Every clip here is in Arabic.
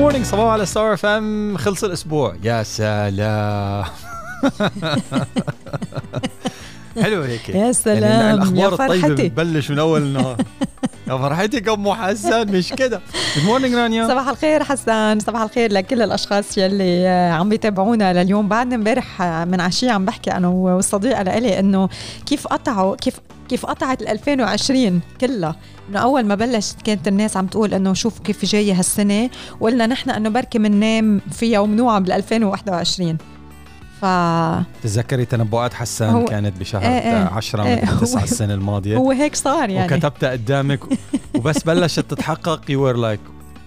morning صباحو على Star FM خلص الأسبوع. يا سلام. حلو هيك. يا يعني سلام الاخبار يا الطيبة فرحتي. بتبلش من أول النهار. يا فرحتك ام حسن مش كده. good morning رانيا صباح الخير حسان. صباح الخير لكل الأشخاص يلي آه، عم بيتابعونا لليوم. بعد امبارح آه، من عشية عم بحكي أنا والصديقة لإلي إنه كيف قطعوا كيف كيف قطعت ال 2020 كلها. إنه أول ما بلشت كانت الناس عم تقول إنه شوف كيف جاية هالسنة. وقلنا نحن إنه بركي بننام فيها ومنوعى بال 2021 ف تتذكري تنبؤات حسان هو- كانت بشهر إيه. 10 إيه، من هو- 9 السنة الماضية. هو هيك صار يعني. وكتبتها قدامك وبس بلشت تتحقق you were like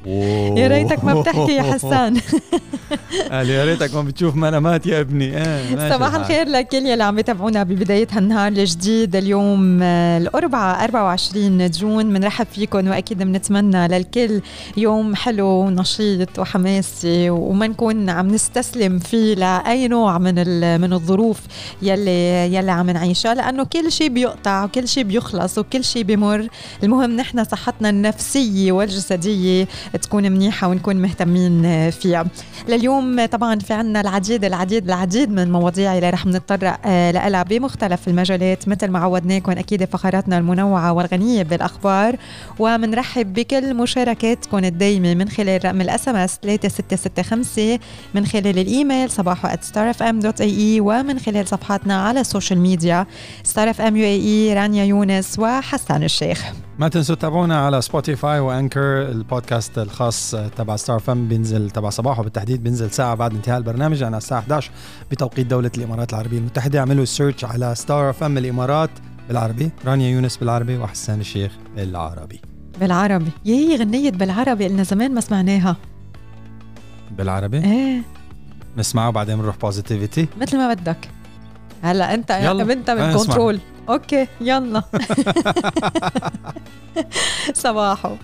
يا ريتك ما بتحكي يا حسان. قال يا ريتك ما بتشوف منامات يا ابني. ماشي صباح. الخير لكل يلي عم يتابعونا ببداية هالنهار الجديد. اليوم آه، الأربعاء 24 June. بنرحب فيكم وأكيد بنتمنى للكل. يوم حلو ونشيط وحماسي وما نكون عم نستسلم فيه لأي نوع من من الظروف يلي يلي عم نعيشها لأنه كل شيء بيقطع وكل شيء بيخلص وكل شيء بمر. المهم نحن صحتنا النفسية والجسدية تكون منيحة ونكون مهتمين فيها. لليوم طبعا في عنا العديد العديد العديد من المواضيع اللي رح نتطرق آه، لها بمختلف المجالات. مثل ما عودناكم أكيد فقراتنا المنوعة والغنية بالأخبار. ومنرحب بكل مشاركاتكم الدايمة من خلال رقم ال SMS 3665 من خلال الإيميل صباحو @starfm.ae ومن خلال صفحاتنا على ال social media Star FM UAE رانيا يونس وحسان الشيخ. ما تنسوا تتابعونا على Spotify و Anchor ال podcast الخاص تبع Star FM بينزل تبع صباحو بالتحديد بينزل ساعة بعد انتهاء البرنامج يعني الساعة 11 بتوقيت دولة الإمارات العربية. المتحدة اعملوا search على Star FM الامارات بالعربي. رانيا يونس بالعربي وحسان الشيخ بالعربي. بالعربي. يي غنية بالعربي قلنا زمان ما سمعناها. بالعربي؟ إيه. نسمعه بعدين بنروح positivity مثل ما بدك. هلا انت يلا. انت من. control okay يلا. صباحو.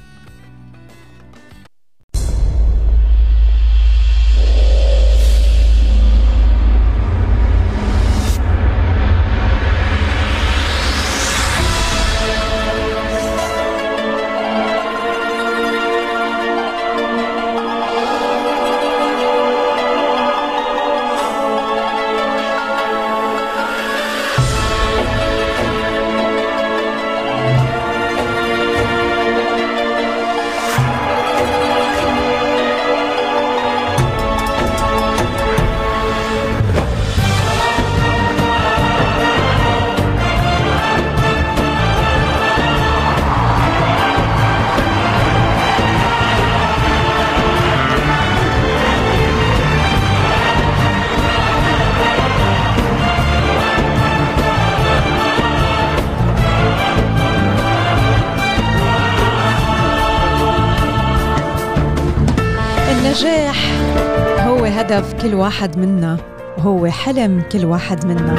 كل واحد منا وهو حلم كل واحد منا.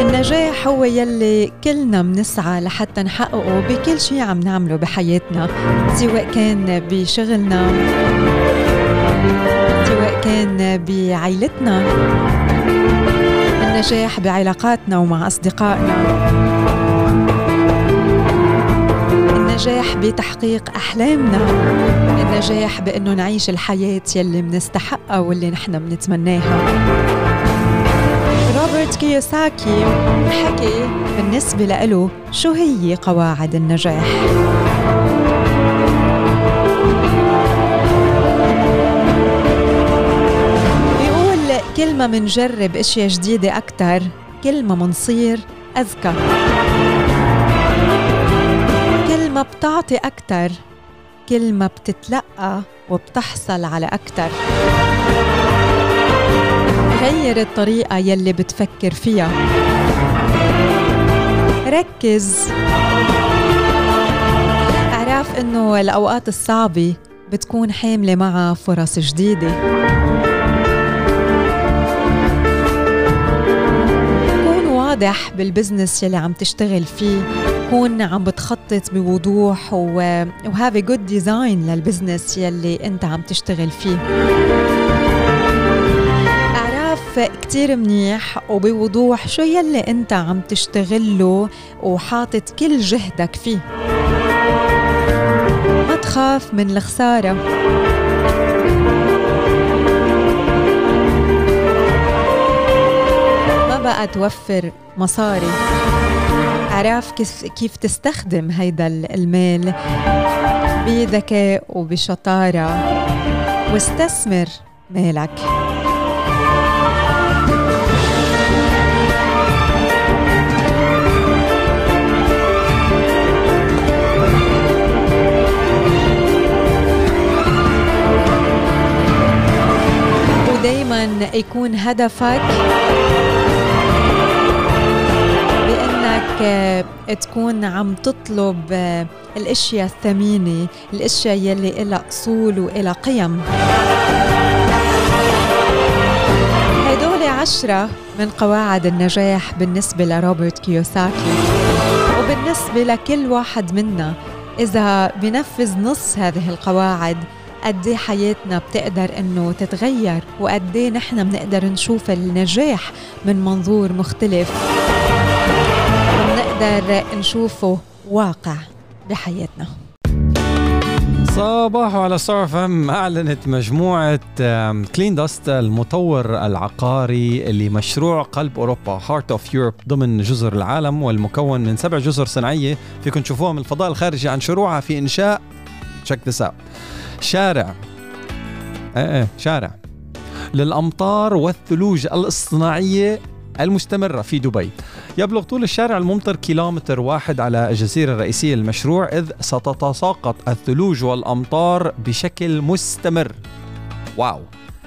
النجاح هو يلي كلنا منسعى لحتى نحققه بكل شيء عم نعمله بحياتنا سواء كان بشغلنا سواء كان بعائلتنا النجاح بعلاقاتنا ومع أصدقائنا. النجاح بتحقيق أحلامنا. النجاح بأنه نعيش الحياة يلي منستحقها واللي نحن بنتمناها روبرت كيوساكي حكي بالنسبة له شو هي قواعد النجاح؟ بيقول كل ما منجرب إشياء جديدة أكتر كل ما منصير أذكى. كل ما بتعطي أكتر كل ما بتتلقى وبتحصل على أكتر. غير الطريقة يلي بتفكر فيها. ركز. أعرف إنه الأوقات الصعبة بتكون حاملة معها فرص جديدة. كون واضح بال business يلي عم تشتغل فيه. كون عم بتخطط بوضوح و have good design لل business يلي انت عم تشتغل فيه. كتير منيح وبوضوح شو يلي انت عم تشتغله وحاطط كل جهدك فيه. بتخاف من الخسارة. ما بقى توفر مصاري. عرف كيف تستخدم هيدا المال بذكاء وبشطارة. واستثمر مالك. ودايما يكون هدفك تكون عم تطلب الأشياء الثمينة الأشياء يلي لها أصول وإلها قيم. هدول عشرة من قواعد النجاح بالنسبة لروبرت كيوساكي. وبالنسبة لكل واحد منا إذا بنفذ نص هذه القواعد قد إيه حياتنا بتقدر إنه تتغير؟ وقد إيه نحن بنقدر نشوف النجاح من منظور مختلف؟ وبنقدر نشوفه واقع بحياتنا. صباح على ستار فم أعلنت مجموعة Kleindienst المطور العقاري لمشروع قلب أوروبا Heart of Europe ضمن جزر العالم والمكون من سبع جزر صناعية فيكم تشوفوها من الفضاء الخارجي عن شروعها في إنشاء check this شارع. إيه إيه شارع. للأمطار والثلوج الاصطناعية المستمرة في دبي. يبلغ طول الشارع الممطر كيلومتر واحد على الجزيرة الرئيسية للمشروع إذ ستتساقط الثلوج والأمطار بشكل مستمر. wow!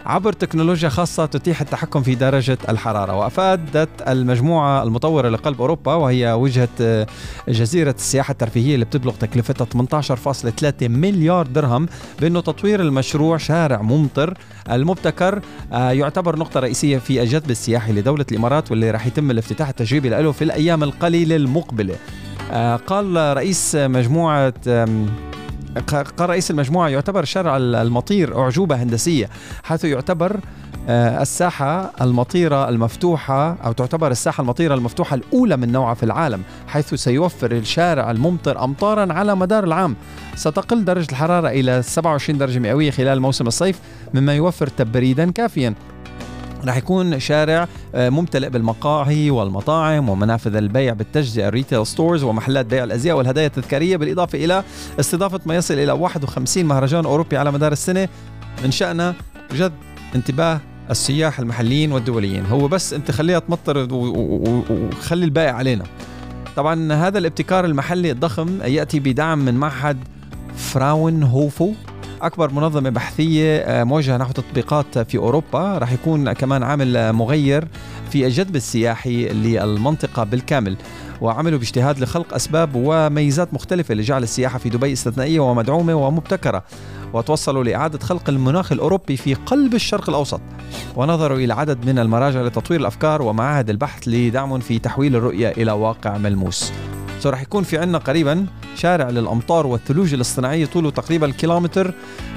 عبر تكنولوجيا خاصة تتيح التحكم في درجة الحرارة. وأفادت المجموعة المطورة لقلب أوروبا وهي وجهة جزيرة السياحة الترفيهية اللي بتبلغ تكلفتها 18.3 مليار درهم بأنه تطوير المشروع شارع ممطر المبتكر. يعتبر نقطة رئيسية في الجذب السياحي لدولة الإمارات واللي راح يتم الافتتاح التجريبي له في الأيام القليلة المقبلة. قال رئيس مجموعة قال رئيس المجموعة يعتبر شارع المطير أعجوبة هندسية حيث يعتبر الساحة المطيرة المفتوحة أو تعتبر الساحة المطيرة المفتوحة الأولى من نوعها في العالم حيث سيوفر الشارع الممطر أمطارا على مدار العام. ستقل درجة الحرارة إلى 27 درجة مئوية خلال موسم الصيف مما يوفر تبريدا كافيا. رح يكون شارع ممتلئ بالمقاهي والمطاعم ومنافذ البيع بالتجزئة ال retail stores ومحلات بيع الأزياء والهدايا التذكارية بالإضافة إلى استضافة ما يصل إلى 51 مهرجان أوروبي على مدار السنة. من شأنه جذب انتباه السياح المحليين والدوليين. هو بس أنت خليها تمطر وخلي الباقي علينا. طبعا هذا الابتكار المحلي الضخم يأتي بدعم من معهد فراون هوفو أكبر منظمة بحثية موجهة نحو تطبيقات في أوروبا. راح يكون كمان عامل مغير في الجذب السياحي للمنطقة بالكامل وعملوا باجتهاد لخلق أسباب وميزات مختلفة لجعل السياحة في دبي استثنائية ومدعومة ومبتكرة وتوصلوا لإعادة خلق المناخ الأوروبي في قلب الشرق الأوسط. ونظروا إلى عدد من المراجع لتطوير الأفكار ومعاهد البحث لدعم في تحويل الرؤية إلى واقع ملموس. سو يكون في عنا قريبا شارع للأمطار والثلوج الاصطناعية طوله تقريبا كيلومتر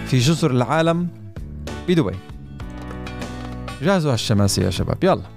في جزر العالم بدبي. جهزوا هالشماسي يا شباب يلا.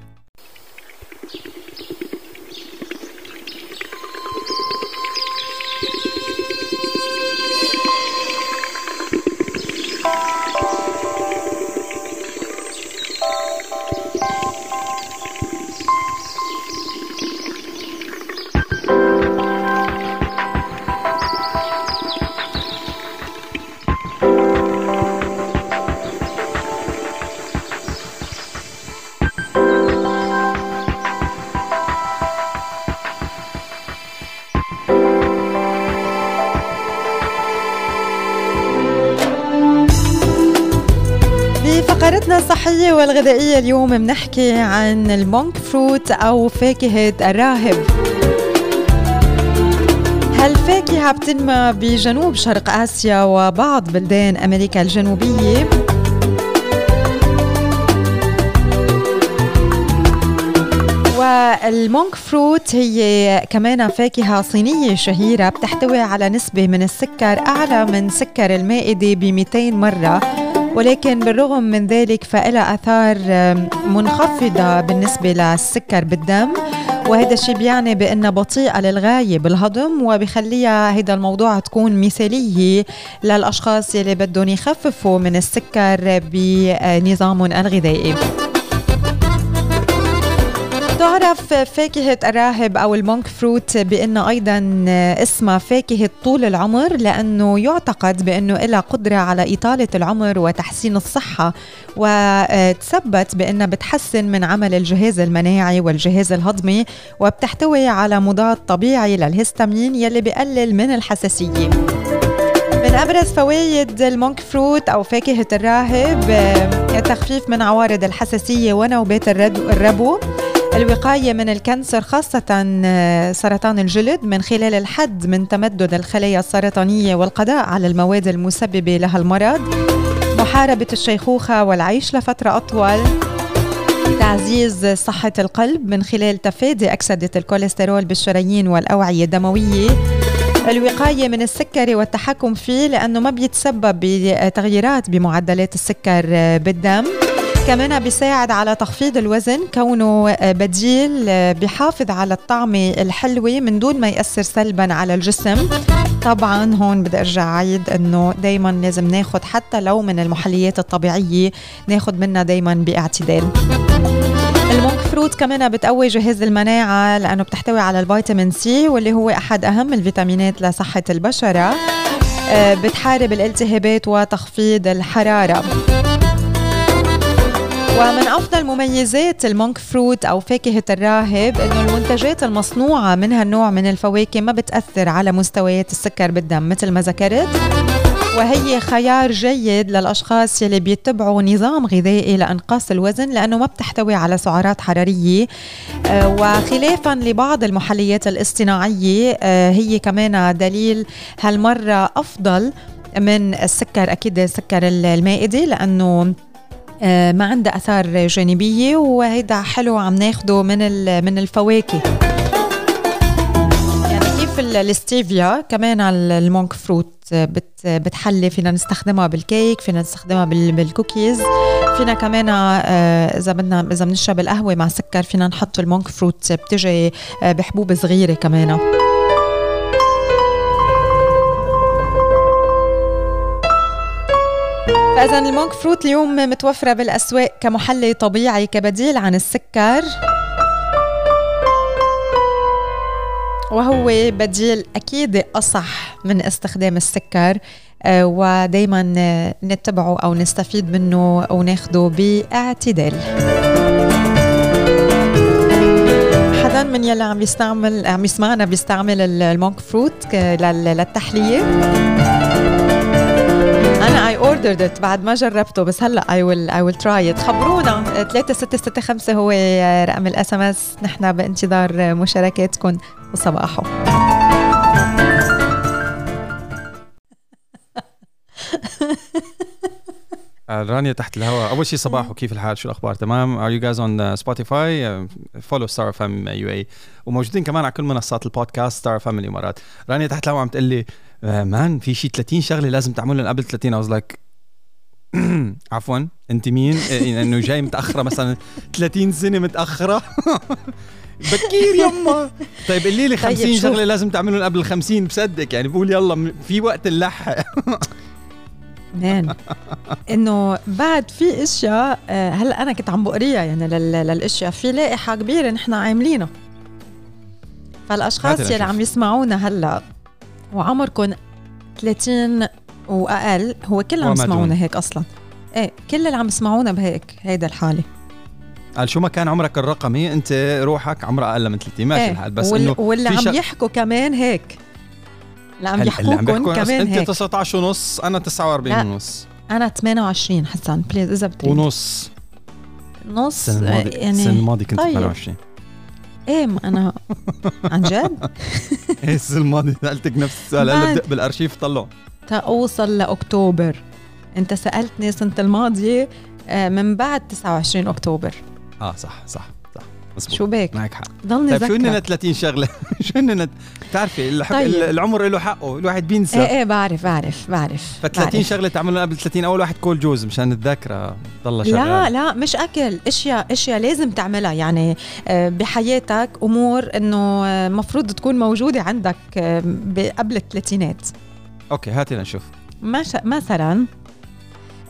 الصحية والغذائية اليوم بنحكي عن ال monk fruit أو فاكهة الراهب. هالفاكهة بتنمى بجنوب شرق آسيا وبعض بلدان أمريكا الجنوبية؟ وال monk fruit هي كمان فاكهة صينية شهيرة بتحتوي على نسبة من السكر أعلى من سكر المائدة ب 200 مرة. ولكن بالرغم من ذلك فإلها آثار منخفضة بالنسبة للسكر بالدم وهذا الشيء بيعني بأنها بطيئة للغاية بالهضم وبخليها هيدا الموضوع تكون مثالية للأشخاص يلي بدهم يخففوا من السكر بنظامهم الغذائي. تعرف فاكهة الراهب أو المونك فروت بأنه أيضا اسمها فاكهة طول العمر لأنه يعتقد بأنه لها قدرة على إطالة العمر وتحسين الصحة وتثبت بأنها بتحسن من عمل الجهاز المناعي والجهاز الهضمي وبتحتوي على مضاد طبيعي للهستامين يلي بيقلل من الحساسية. من أبرز فوائد ال monk fruit أو فاكهة الراهب التخفيف من عوارض الحساسية ونوبات الربو. الوقاية من ال cancer خاصة آه، سرطان الجلد من خلال الحد من تمدد الخلايا السرطانية والقضاء على المواد المسببة لها المرض. محاربة الشيخوخة والعيش لفترة أطول. تعزيز صحة القلب من خلال تفادي أكسدة الكوليسترول بالشرايين والأوعية الدموية. الوقاية من السكري والتحكم فيه لأنه ما بيتسبب بتغييرات بمعدلات السكر آه، بالدم. كمان بيساعد على تخفيض الوزن كونه آه، بديل آه، بحافظ على الطعمة الحلوة من دون ما يأثر سلبا على الجسم. طبعا هون بدي أرجع عيد إنه دايما لازم ناخد حتى لو من المحليات الطبيعية ناخد منها دايما باعتدال. ال monk fruit كمان بتقوي جهاز المناعة لأنه بتحتوي على الفيتامين C واللي هو أحد أهم الفيتامينات لصحة البشرة. آه، بتحارب الالتهابات وتخفيض الحرارة. ومن أفضل مميزات ال monk fruit أو فاكهة الراهب إنه المنتجات المصنوعة من هالنوع من الفواكه ما بتأثر على مستويات السكر بالدم مثل ما ذكرت. وهي خيار جيد للأشخاص يلي بيتبعوا نظام غذائي لإنقاص الوزن لأنه ما بتحتوي على سعرات حرارية. آه، وخلافا لبعض المحليات الاصطناعية آه، هي كمان دليل هالمرة أفضل من السكر أكيد السكر المائدي لأنه ما عندها آثار جانبية وهيدا حلو عم ناخده من من الفواكه. يعني كيف الستيفيا كمان على ال monk fruit بت بتحلي فينا نستخدمها بالكيك فينا نستخدمها بالكوكيز فينا كمان آه، إذا بدنا إذا بنشرب القهوة مع سكر فينا نحط ال monk fruit بتجي آه، بحبوب صغيرة كمان. فإذا ال monk fruit اليوم متوفرة بالأسواق كمحلي طبيعي كبديل عن السكر. وهو بديل أكيد أصح من استخدام السكر آه، ودايما نتبعه أو نستفيد منه وناخده باعتدال. حدا من يلي عم يستعمل عم يسمعنا بيستعمل ال monk fruit للتحلية. أنا ordered بعد ما جربته بس هلأ I will I will try it خبرونا. 3665 هو رقم ال SMS نحن بانتظار مشاركاتكم وصباحو. رانيا تحت الهواء. أول شيء صباح وكيف الحال؟ شو الأخبار؟ تمام؟ are you guys on Spotify follow Star FM UAE وموجودين كمان على كل منصات البودكاست Star FM الإمارات. رانيا تحت الهواء عم تقول لي man آه، في شيء 30 شغلة لازم تعملهم قبل 30 I like عفوا أنت مين؟ إيه، انه جاي متأخرة مثلا 30 سنة متأخرة. بكير يما طيب قولي لي 50 طيب شغلة لازم تعملهم قبل ال 50 بصدق يعني بقول يلا في وقت نلحق مان إنه بعد في إشياء آه، هلأ أنا كنت عم بقريها يعني للإشياء. في لائحة كبيرة نحن عاملينها فالأشخاص يلي عم يسمعونا هلأ وعمركم 30 وأقل هو كل عم يسمعونا هيك أصلا. إيه كل اللي عم يسمعونا بهيك هيدا الحالة. قال شو ما كان عمرك الرقمي أنت روحك عمرها أقل من 30 ماشي إيه الحال بس إنه واللي عم يحكوا كمان هيك. اللي عم يحكوكم كمان أنت هيك. انت 19 ونص أنا 49 ونص. أنا 28 حسن بليز إذا بتريد. ونص. نص السنة الماضيه يعني السنة الماضيه كنت طيب. 28 إيه ما أنا عن جد؟ إيه السنة الماضيه سألتك نفس السؤال هلا بدق بالأرشيف طلعه. تأوصل لأكتوبر. أنت سألتني السنة الماضية آه، من بعد 29 أكتوبر. آه صح صح صح. مزبوط. شو بك معك حق. ضلني طيب شو هن ذكرك 30 شغلة؟ شو هن بتعرفي الحق طيب. العمر له حقه الواحد بينسى. إيه إيه بعرف بعرف بعرف. ف 30 بعرف. شغلة تعملوا قبل 30 أول واحد كول جوز مشان الذاكرة ضلها شغالة. لا لا مش أكل أشياء أشياء لازم تعملها. يعني آه، بحياتك أمور إنه آه، مفروض تكون موجودة عندك آه، قبل الثلاثينات. okay هاتي لنشوف. مثلا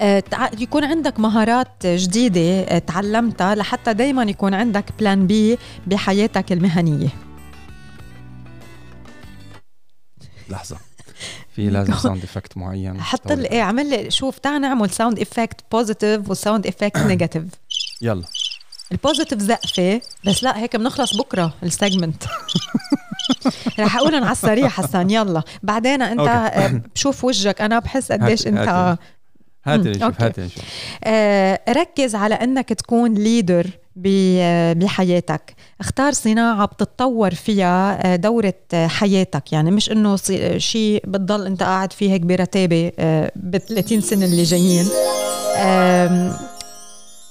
آه، يكون عندك مهارات جديدة آه، تعلمتها لحتى دايما يكون عندك plan B بحياتك المهنية. لحظة. في لازم sound effect معين. حط. لي إيه عمل لي شوف تعال نعمل sound effect positive و sound effect negative يلا. ال positive زقفه بس لا هيك بنخلص بكرة ال segment رح أقولهم على السريع حسن يلا. بعدين أنت okay. آه، بشوف وجهك. أنا بحس قديش انت هات. نشوف نشوف آه، ركز على إنك تكون leader بحياتك. اختار صناعة بتتطور فيها آه، دورة آه، حياتك. يعني مش إنه شيء بتضل أنت قاعد فيه هيك برتابة ب 30 سنة اللي جايين.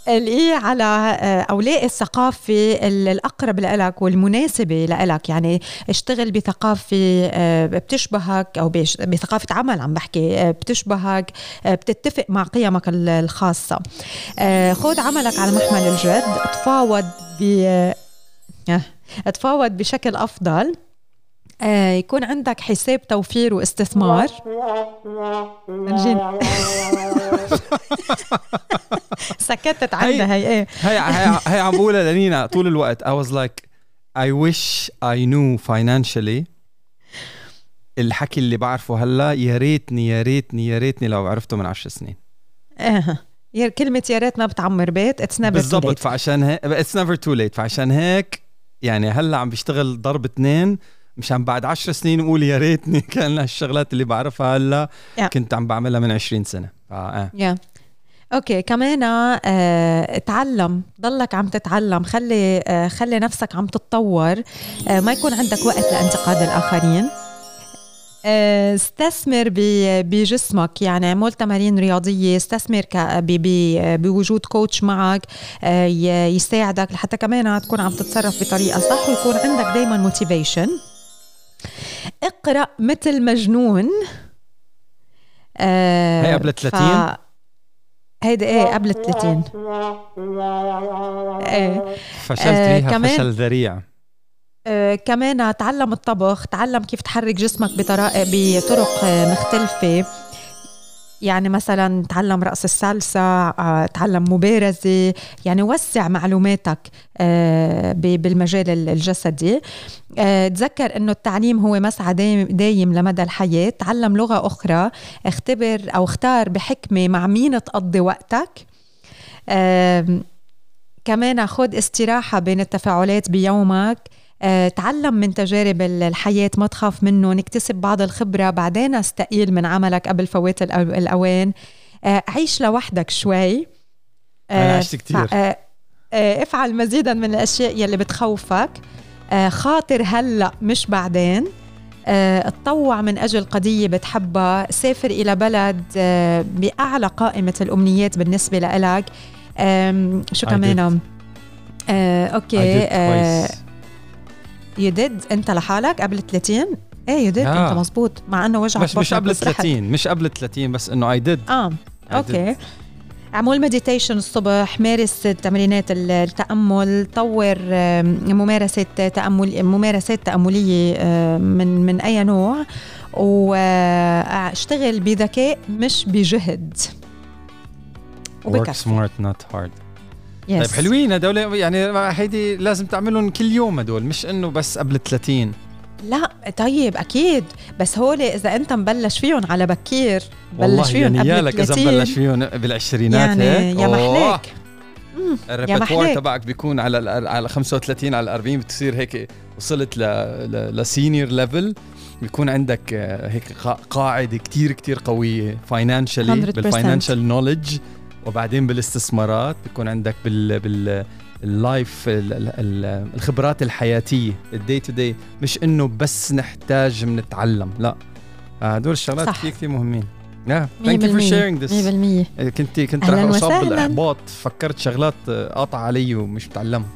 القي على آه، أو لاقي الثقافة ال- الأقرب لك والمناسبة لك يعني اشتغل بثقافة آه، بتشبهك أو بثقافة عمل عم بحكي آه، بتشبهك بتتفق مع قيمك ال- الخاصة. خذ عملك على محمل الجد. تفاوض ب تفاوض بشكل أفضل. آه، يكون عندك حساب توفير واستثمار. فرجيني. سكتت عندها هي إيه. هي هي هي عم بقولها لنينا. طول الوقت I was like I wish I knew financially. الحكي اللي بعرفه هلا يا ريتني يا ريتني يا ريتني لو عرفته من عشر سنين. يا كلمة يا ريت ما بتعمر بيت. it's never بالضبط. فعشان هيك it's never too late فعشان هيك يعني هلا عم بيشتغل ضرب اثنين مشان بعد عشر سنين أقول يا ريتني كان الشغلات اللي بعرفها هلا Yeah. كنت عم بعملها من 20 سنة. فاه يا okay كمان آه، اتعلم ضلك عم تتعلم. خلي آه، خلي نفسك عم تتطور. آه، ما يكون عندك وقت لانتقاد الآخرين. آه، استثمر بجسمك. يعني اعمل تمارين رياضية. استثمر بوجود coach معك. آه، يساعدك لحتى كمان تكون عم تتصرف بطريقة صح ويكون عندك دايما motivation اقرأ مثل مجنون. آه، هي قبل 30 هيدي إيه قبل ال 30 إيه. فشلت آه، فيها كمان- فشل ذريع. آه، كمان تعلم الطبخ تعلم كيف تحرك جسمك بطرق بطرق آه، مختلفة. يعني مثلا تعلم رقص السالسة آه، تعلم مبارزة يعني وسع معلوماتك آه، بالمجال ال- الجسدي. آه، تذكر إنه التعليم هو مسعى دايم, لمدى الحياة. تعلم لغة أخرى. اختبر أو اختار بحكمة مع مين تقضي وقتك. كمان خد استراحة بين التفاعلات بيومك. تعلم من تجارب ال- الحياة ما تخاف منه نكتسب بعض الخبرة. بعدين استقيل من عملك قبل فوات الأو- الأوان. آه، عيش لوحدك شوي. أنا آه، عشت كتير. فع- آه، آه، افعل مزيدا من الأشياء يلي بتخوفك. آه، خاطر هلأ مش بعدين. آه، اتطوع من أجل قضية بتحبها. سافر إلى بلد آه، بأعلى قائمة الأمنيات بالنسبة لإلك. شو كمان؟ آه، okay آه،. you did انت لحالك قبل 30 إيه you did آه. انت مزبوط مع انه وجعك بس مش قبل بس رحت. 30 مش قبل 30 بس إنه I did آه okay. أعمل meditation الصبح مارس تمرينات التأمل طور ممارسة تأمل ممارسات تأملية من من أي نوع. وأشتغل بذكاء مش بجهد. Work وبكفي. smart not hard. Yes. طيب حلوين هدول يعني هيدي لازم تعملهم كل يوم هدول مش إنه بس قبل 30 لا طيب أكيد بس هول إذا أنت مبلش فيهم على بكير بلش فيهم يعني قبل يالك إذا 30 مبلش فيهم بالعشرينات يعني هيك يا. محليك ال repertoire. تبعك بيكون على على 35 على 40 بتصير هيك وصلت ل ل senior level بيكون عندك آه، هيك قا- قاعدة كتير كتير قوية financially 100%. بال financial knowledge وبعدين بالاستثمارات بيكون عندك بال بال ال life ال- ال- ال- الخبرات الحياتية ال day to day مش إنه بس نحتاج بنتعلم لا. آه، هدول الشغلات. كثير كثير مهمين. thank you for 100% sharing this 100% كنت كنت رح أصاب. بالإحباط فكرت شغلات آه، قاطعة علي ومش بتعلمها.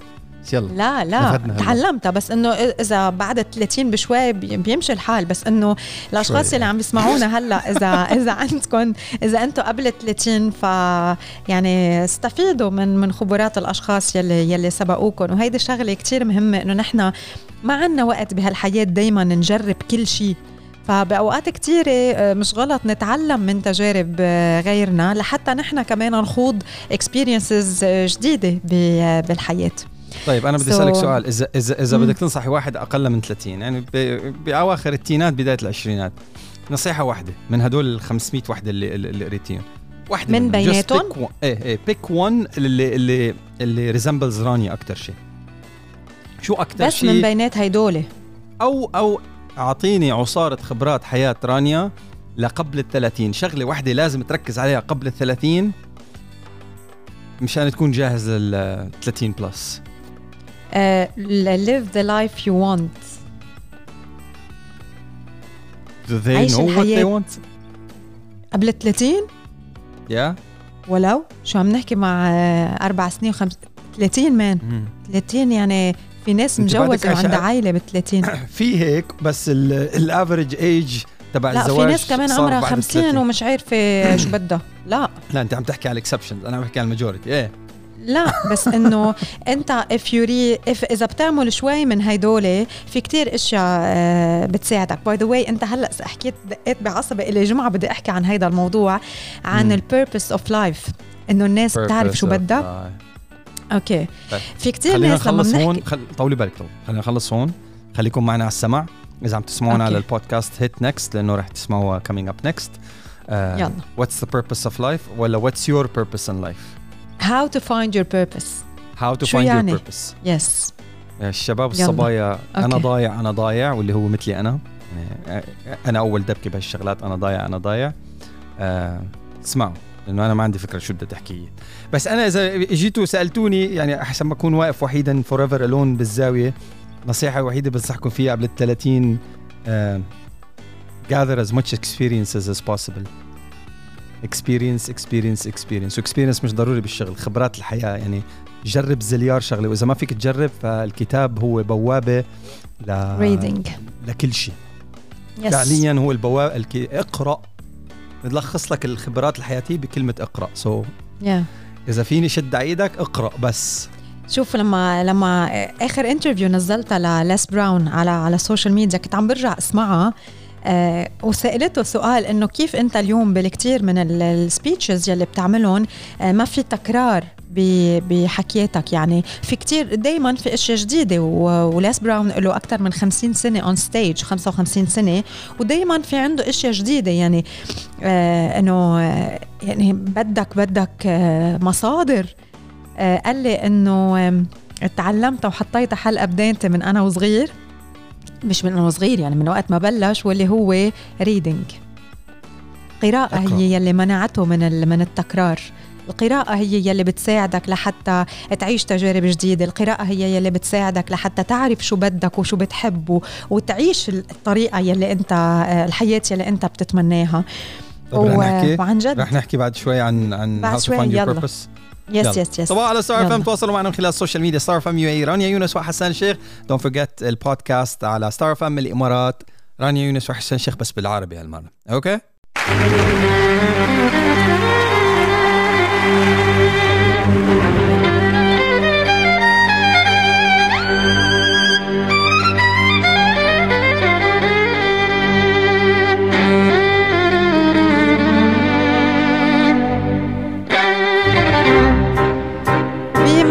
يلا لا لا تعلمتها بس إنه إذا بعد 30 بشوي بيمشي الحال بس إنه الاشخاص اللي عم بيسمعونا هلا إذا إذا عندكم إذا أنتم قبل 30 ف يعني استفيدوا من من خبرات الأشخاص يلي يلي سبقوكم وهيدي الشغله كتير مهمة إنه نحن ما عندنا وقت بهالحياة دائما نجرب كل شيء فبأوقات كتيرة آه، مش غلط نتعلم من تجارب آه، غيرنا لحتى نحن كمان نخوض experiences آه، جديدة بالحياة. طيب أنا بدي so أسألك سؤال. اذا اذا إذا بدك تنصحي واحد أقل من 30 يعني بأواخر التينات بداية العشرينات نصيحة واحدة من هدول ال 500 وحده اللي اللي قريتيهم. واحدة من بيناتهم؟ إيه إيه pick 1 اللي اللي اللي resembles رانيا أكثر شيء. شو أكثر شيء بس من بينات هيدول. أو أو أعطيني عصارة خبرات حياة رانيا لقبل ال 30 شغلة واحدة لازم تركز عليها قبل ال 30 مشان تكون جاهز لل 30 plus uh, live the life you want. Do they know what they want? قبل 30 yeah. ولو. شو عم نحكي مع آه، أربع سنين وخمس 30 man 30 يعني في ناس مجوزة وعندها عائلة ب 30 في هيك بس ال average age تبع لا الزواج في ناس كمان عمرها 50 ومش عارفة شو بدها. لا. لا أنت عم تحكي على ال exceptions أنا عم بحكي على ال majority إيه. لا بس إنه أنت if you re, if إذا بتعمل شوي من هيدول في كتير أشياء آه، بتساعدك. by the way أنت هلأ حكيت دقيت بعصبي إلي جمعة بدي أحكي عن هيدا الموضوع عن ال purpose of life إنه الناس بتعرف شو بدها؟ okay. طيب. في كتير ناس لما بنحكي هون. خل... طولي بالك طول خلينا نخلص هون. خليكم معنا على السمع إذا عم تسمعونا على البودكاست hit next لأنه رح تسمعوها coming up next يلا. what's the purpose of life ولا what's your purpose in life How to find your purpose. How to find يعني؟ your purpose. Yes. الشباب والصبايا أنا ضايع أنا ضايع واللي هو مثلي أنا. يعني أنا أول دبكة بهالشغلات أنا ضايع أنا ضايع. آه اسمعوا لأنه أنا ما عندي فكرة شو بدي تحكي بس أنا إذا اجيتوا سألتوني يعني أحسن ما أكون واقف وحيدا forever alone بالزاوية نصيحة وحيدة بنصحكم فيها قبل ال 30 uh, gather as much experiences as possible. experience experience experience و experience مش ضروري بالشغل خبرات الحياة. يعني جرب زليار شغلة. وإذا ما فيك تجرب فالكتاب هو بوابة ل reading لكل شيء. Yes. فعليا هو البوابه الكي... اقرأ. بلخص لك الخبرات الحياتية بكلمة اقرأ. so so, yeah. إذا فيني شد إيدك اقرأ بس. شوف لما لما آخر interview نزلتها لليس براون على على ال social media كنت عم برجع أسمعها. آه وسألته سؤال إنه كيف أنت اليوم بالكثير من ال speeches يلي بتعملهم آه ما في تكرار بحكياتك يعني في كتير دايما في أشياء جديدة ولاس براون له أكثر من 50 سنة on stage 55 سنة ودايما في عنده أشياء جديدة. يعني آه إنه آه يعني بدك بدك آه مصادر. آه قال لي إنه تعلمت وحطيت حلقة بدينتي من أنا وصغير. مش من انه صغير يعني من وقت ما بلش واللي هو reading قراءة هي يلي منعته من من التكرار. القراءة هي يلي بتساعدك لحتى تعيش تجارب جديدة. القراءة هي يلي بتساعدك لحتى تعرف شو بدك وشو بتحب وتعيش الطريقة يلي أنت الحياة يلي أنت بتتمناها. طب رح نحكي؟ وعن جد رح نحكي بعد شوي عن عن بعد شوي يلا. yes yes yes طبعا على Star FM تواصلوا معنا من خلال ال social media Star FM UAE رانيا يونس وحسان شيخ. don't forget البودكاست على Star FM الإمارات. رانيا يونس وحسان شيخ بس بالعربي هالمرة. okay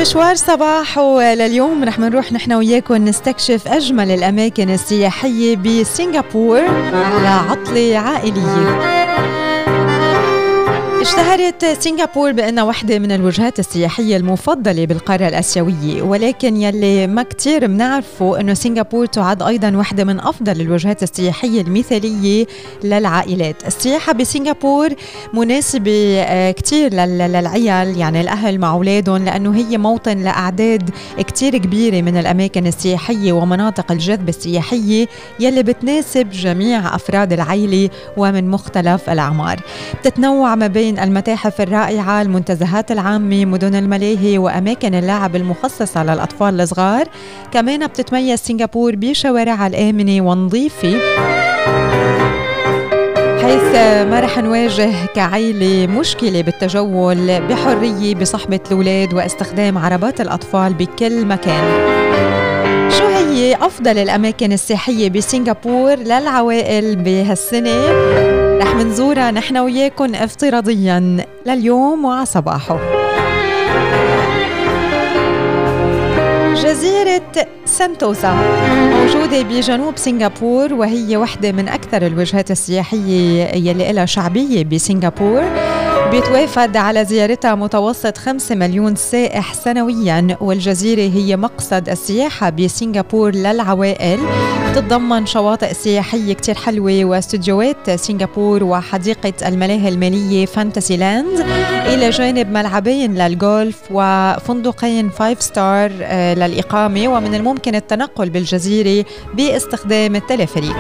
مشوار صباح ولليوم رح نروح نحن وياكم نستكشف أجمل الأماكن السياحية بسنغافور لعطلة عائلية. اشتهرت سنغافور بأنها واحدة من الوجهات السياحية المفضلة بالقارة الآسيوية ولكن يلي ما كتير بنعرفه أنه سنغافور تعد أيضا واحدة من أفضل الوجهات السياحية المثالية للعائلات. السياحة بسنغافور مناسبة آه، كتير للعيال يعني الأهل مع أولادهم لأنه هي موطن لأعداد كتير كبيرة من الأماكن السياحية ومناطق الجذب السياحية يلي بتناسب جميع أفراد العيلة ومن مختلف الأعمار. بتتنوع ما بين بين المتاحف الرائعة المنتزهات العامة مدن الملاهي وأماكن اللعب المخصصة للأطفال الصغار كمان بتتميز سنغافور بشوارعها الآمنة ونظيفة حيث ما رح نواجه كعيلة مشكلة بالتجول بحرية بصحبة الأولاد واستخدام عربات الأطفال بكل مكان شو هي أفضل الأماكن السياحية بسنغافور للعوائل بهالسنة؟ رح منزورها نحن وياكم افتراضيا لليوم وعصباحه جزيرة سنتوسا موجودة بجنوب سنغافور وهي واحدة من أكثر الوجهات السياحية يلي لها شعبية بسنغافور. بيتوافد على زيارتها متوسط 5 مليون سائح سنويا والجزيرة هي مقصد السياحة بسنغافور للعوائل. بتتضمن شواطئ سياحية كتير حلوة واستوديوهات سنغافور وحديقة الملاهي المائية Fantasy Land إلى جانب ملعبين للجولف وفندقين five star آه، للإقامة. ومن الممكن التنقل بالجزيرة باستخدام التلفريك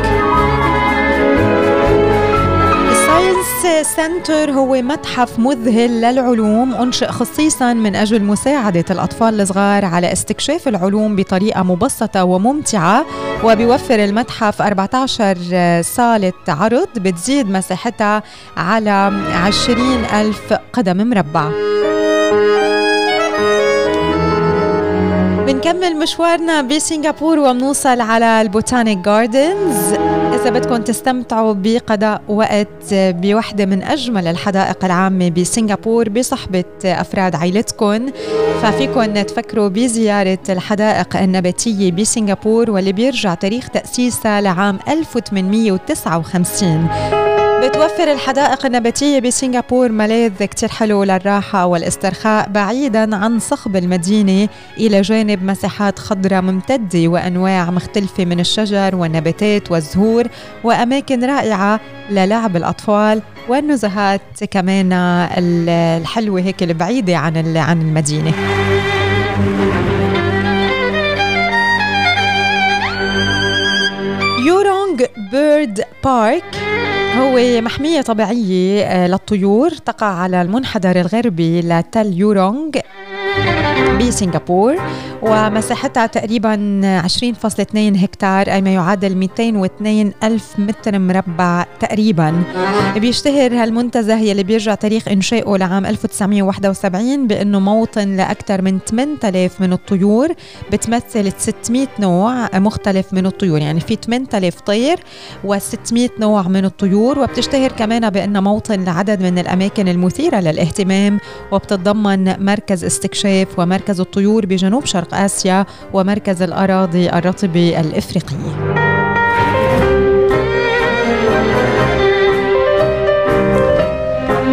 سنتر هو متحف مذهل للعلوم أنشئ خصيصا من أجل مساعدة الأطفال الصغار على استكشاف العلوم بطريقة مبسطة وممتعة وبيوفر المتحف 14 صالة عرض بتزيد مساحتها على 20 ألف قدم مربع. بنكمل مشوارنا بسنغافور وبنوصل على البوتانيك جاردنز. إذا بدكم تستمتعوا بقضاء وقت بوحدة من أجمل الحدائق العامة بسنغافور بصحبة أفراد عائلتكم ففيكم تفكروا بزيارة الحدائق النباتية بسنغافور واللي بيرجع تاريخ تأسيسها لعام 1859 بتوفر الحدائق النباتية بسنغافور ملاذ كتير حلو للراحة والاسترخاء بعيدا عن صخب المدينة إلى جانب مساحات خضراء ممتدة وأنواع مختلفة من الشجر والنباتات والزهور وأماكن رائعة للعب الأطفال والنزهات كمان الحلوة هيك البعيدة عن عن المدينة. بيرد بارك هو محمية طبيعية آه، للطيور تقع على المنحدر الغربي لتل يورونغ بسنغافور ومساحتها تقريبا 20.2 هكتار أي ما يعادل 202 ألف متر مربع تقريبا. بيشتهر هالمنتزه يلي بيرجع تاريخ إنشائه لعام 1971 بأنه موطن لأكثر من 8000 من الطيور بتمثل 600 نوع مختلف من الطيور. يعني في 8000 طير و600 نوع من الطيور وبتشتهر كمان بأنه موطن لعدد من الأماكن المثيرة للاهتمام وبتتضمن مركز استكشاف ومركز الطيور بجنوب شرق شرق آسيا ومركز الأراضي الرطبة الإفريقية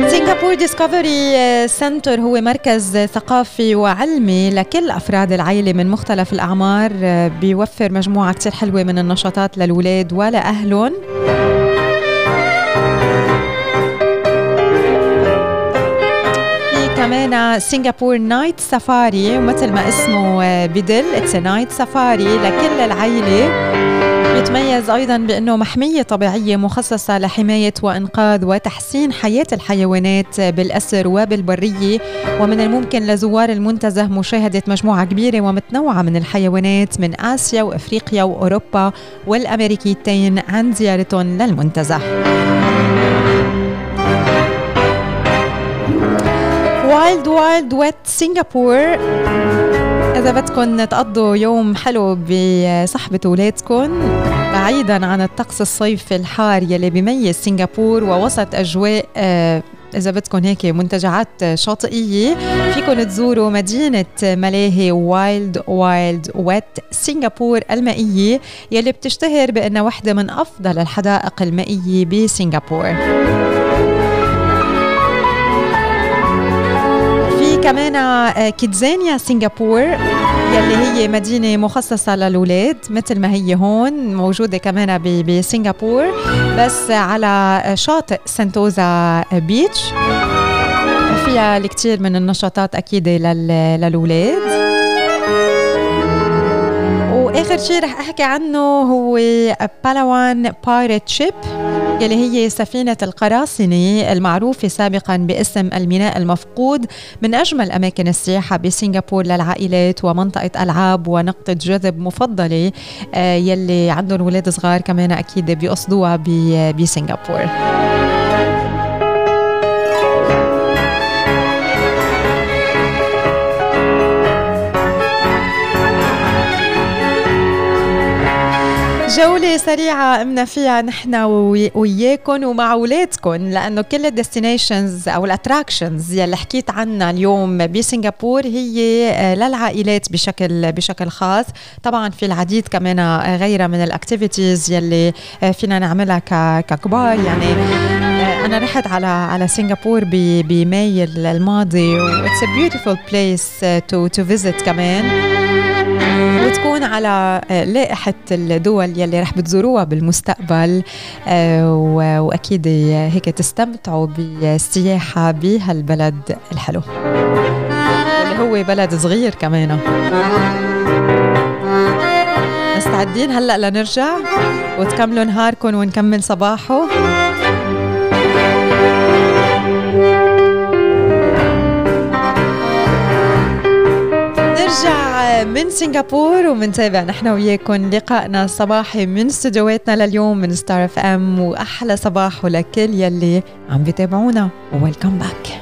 سنغافور Discovery Centre هو مركز ثقافي وعلمي لكل أفراد العائلة من مختلف الأعمار بيوفر مجموعة كتير حلوة من النشاطات للولاد ولأهلهم كمان سنغافور Night Safari ومثل ما اسمه آه، بدل. it's night safari لكل العيلة. يتميز أيضا بأنه محمية طبيعية مخصصة لحماية وإنقاذ وتحسين حياة الحيوانات بالأسر وبالبرية. ومن الممكن لزوار المنتزه مشاهدة مجموعة كبيرة ومتنوعة من الحيوانات من آسيا وإفريقيا وأوروبا والأمريكيتين عند زيارتهم للمنتزه. Wild Wild Wet سنغافور إذا بدكم تقضوا يوم حلو بصحبة أولادكم بعيدا عن الطقس الصيفي الحار يلي بيميز سنغافور ووسط أجواء آه، إذا بدكم هيك منتجعات شاطئية فيكم تزوروا مدينة ملاهي Wild Wild Wet سنغافور المائية يلي بتشتهر بأنها واحدة من أفضل الحدائق المائية بسنغافور. كمان آه، كيدزانيا سنغافور يلي هي مدينة مخصصة للأولاد مثل ما هي هون موجودة كمان بسنغافور بس على شاطئ سنتوزا بيتش. فيها الكثير من النشاطات أكيد للأولاد. وآخر شيء رح أحكي عنه هو بالاوان بايرت شيب يلي هي سفينة القراصنة المعروفة سابقا باسم الميناء المفقود من أجمل أماكن السياحة بسنغافور للعائلات ومنطقة ألعاب ونقطة جذب مفضلة آه، يلي عندهم ولاد صغار كمان أكيد بيقصدوها بسنغافور. جولة سريعة قمنا فيها نحن وياكم ومع اولادكم لأنه كل ال destinations أو ال attractions يلي حكيت عنها اليوم بسنغافور هي آه، للعائلات بشكل بشكل خاص. طبعا في العديد كمان آه، غيرها من ال activities يلي آه، فينا نعملها ككبار. يعني أنا رحت على على سنغافور ب May الماضي و it's a beautiful place to to visit كمان. وتكون على آه، لائحة الدول يلي رح بتزوروها بالمستقبل آه، وأكيد هيك تستمتعوا بالسياحة بهالبلد الحلو. اللي هو بلد صغير كمان. مستعدين هلأ لنرجع وتكملوا نهاركم ونكمل صباحو؟ من سنغافور ومنتابع نحن وياكم لقائنا الصباحي من استديوهاتنا لليوم من ستار اف ام وأحلى صباح لكل يلي عم بيتابعونا. welcome back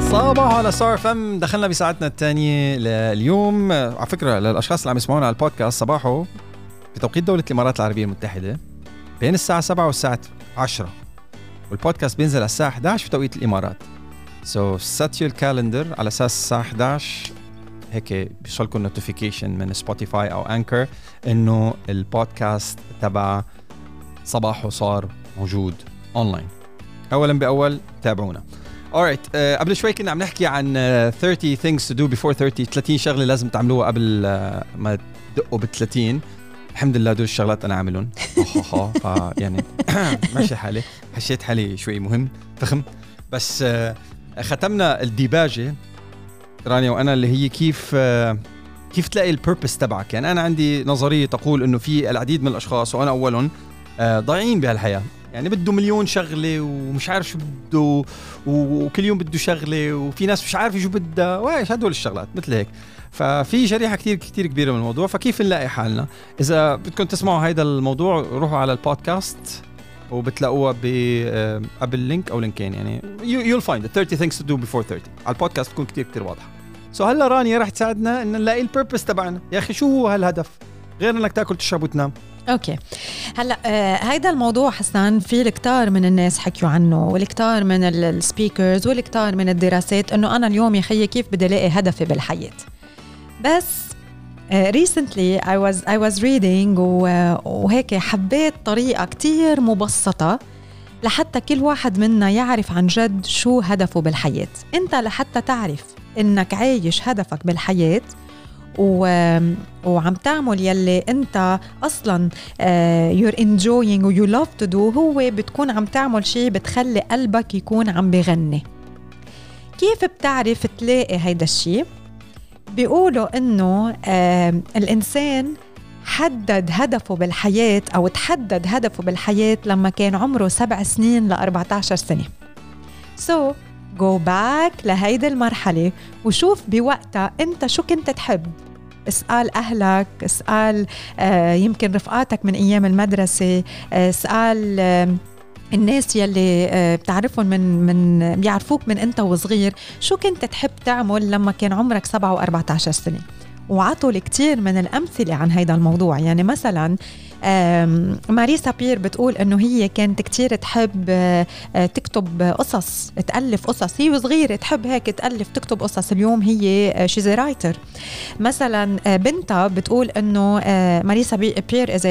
صباح على ستار اف ام. دخلنا بساعتنا الثانية لليوم. على فكرة للأشخاص اللي عم يسمعونا على البودكاست صباحو بتوقيت دولة الإمارات العربية المتحدة بين الساعة 7 والساعة 10 والبودكاست بينزل على الساعة 11 بتوقيت الإمارات. so set your calendar على أساس الساعة 11 هيك بيوصلكم notification من سبوتيفاي أو Anchor إنه البودكاست تبع صباحه صار موجود اونلاين اولا بأول تابعونا. Alright uh, قبل شوي كنا عم نحكي عن uh, 30 things to do before 30 30 شغلة لازم تعملوها قبل uh, ما تدقوا بال 30 الحمد لله دول الشغلات أنا عاملهم. يعني ماشي حالي. حسيت حالي شوي مهم فخم. بس uh, ختمنا الديباجة رانيا وأنا اللي هي كيف كيف تلاقي البيربس تبعك؟ يعني أنا عندي نظرية تقول إنه في العديد من الأشخاص وأنا أولهم آه، ضايعين بهالحياة. يعني بده مليون شغلة ومش عارف شو بده وكل يوم بده شغلة وفي ناس مش عارفه شو بدها. وايش هدول الشغلات مثل هيك. ففي شريحة كثير كثير كبيرة من الموضوع. فكيف نلاقي حالنا؟ إذا بدكم تسمعوا هذا الموضوع روحوا على البودكاست. وبتلاقوها ب قبل link أو لينكين يعني you find 30 things to do before 30 على البودكاست تكون كثير كثير واضحة. so هلا رانيا رح تساعدنا إن نلاقي ال purpose تبعنا. يا أخي شو هو هالهدف؟ غير إنك تاكل تشرب وتنام. okay. هلا آه هيدا الموضوع حسان في الكتار من الناس حكيوا عنه والكتار من ال speakers والكتار من الدراسات إنه أنا اليوم يا خيي كيف بدي ألاقي هدفي بالحياة. بس recently I was I was reading وهيك حبيت طريقة كتير مبسطة لحتى كل واحد منا يعرف عن جد شو هدفه بالحياة. انت لحتى تعرف انك عايش هدفك بالحياة و... وعم تعمل يلي انت أصلا you're enjoying و you love to do هو بتكون عم تعمل شيء بتخلي قلبك يكون عم بغني. كيف بتعرف تلاقي هيدا الشيء بيقولوا إنه الإنسان حدد هدفه بالحياة أو تحدد هدفه بالحياة لما كان عمره سبع سنين ل 14 سنة. so so, go back لهيدي المرحلة وشوف بوقتها أنت شو كنت تحب. اسأل أهلك اسأل آه يمكن رفقاتك من أيام المدرسة آه اسأل آه الناس يلي آه، بتعرفهم من من بيعرفوك من انت وصغير شو كنت تحب تعمل لما كان عمرك 7 و14 سنة؟ وعطوا كثير من الأمثلة عن هذا الموضوع. يعني مثلا ماريسا بير بتقول إنه هي كانت كتير تحب آه، آه، تكتب قصص تألف قصص. هي وصغيرة تحب هيك تألف تكتب قصص. اليوم هي she's writer مثلا بنتها بتقول إنه ماريسا بير is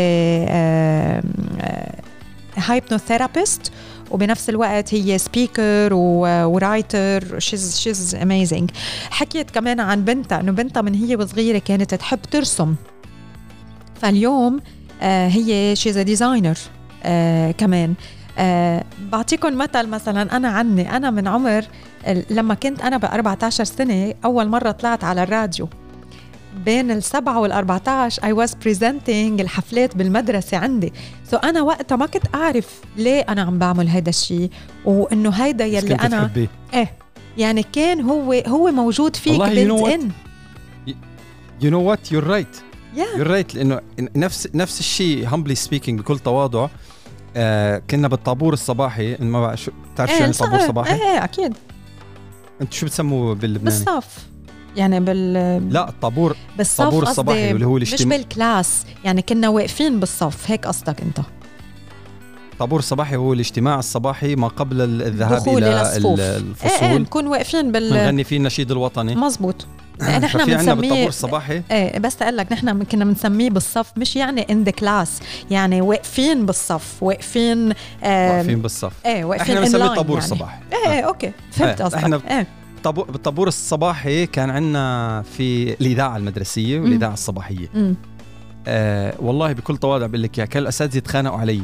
hypnotherapist وبنفس الوقت هي speaker و writer she's she's amazing حكيت كمان عن بنتها إنه بنتها من هي وصغيرة كانت تحب ترسم. فاليوم آه هي she's designer آه كمان. آه بعطيكم مثل مثلا أنا عني أنا من عمر لما كنت أنا ب 14 سنة أول مرة طلعت على الراديو. بين السبعة والأربعة I was presenting الحفلات بالمدرسة عندي. so so أنا وقتها ما كنت أعرف ليه أنا عم بعمل هيدا الشيء وإنه هيدا يلي أنا تحبي. إيه يعني كان هو هو موجود فيك in. You know what? You're right. Yeah. you're right لأنه نفس نفس الشيء humbly speaking بكل تواضع. آه كنا بالطابور الصباحي. ما بعرف شو بتعرف شو إيه يعني طابور صباحي؟ إيه أكيد. أنت شو بتسموه باللبناني؟ بالصف. يعني بال لا الطابور بالصف الطابور الصباحي اللي هو مش الاجتماع. بالكلاس يعني كنا واقفين بالصف هيك قصدك انت؟ الطابور الصباحي هو الاجتماع الصباحي ما قبل ال- الذهاب إلى إلى الصفوف. ال- إيه إيه الفصول. نكون واقفين بال بنغني فيه النشيد الوطني. مزبوط نحن ففي عندنا بالطابور بنسميه الصباحي؟ إيه بس أقول لك نحن كنا بنسميه بالصف مش يعني in the class يعني واقفين بالصف واقفين آه واقفين بالصف. إيه واقفين إحنا بنسميه طابور يعني. الصباحي إيه إيه أوكي فهمت إيه، قصدك. إحنا- إيه. طابور بالطابور الصباحي كان عندنا في الإذاعة المدرسية والإذاعة الصباحية. آه والله بكل تواضع بقول لك يا كان الاساتذه يتخانقوا علي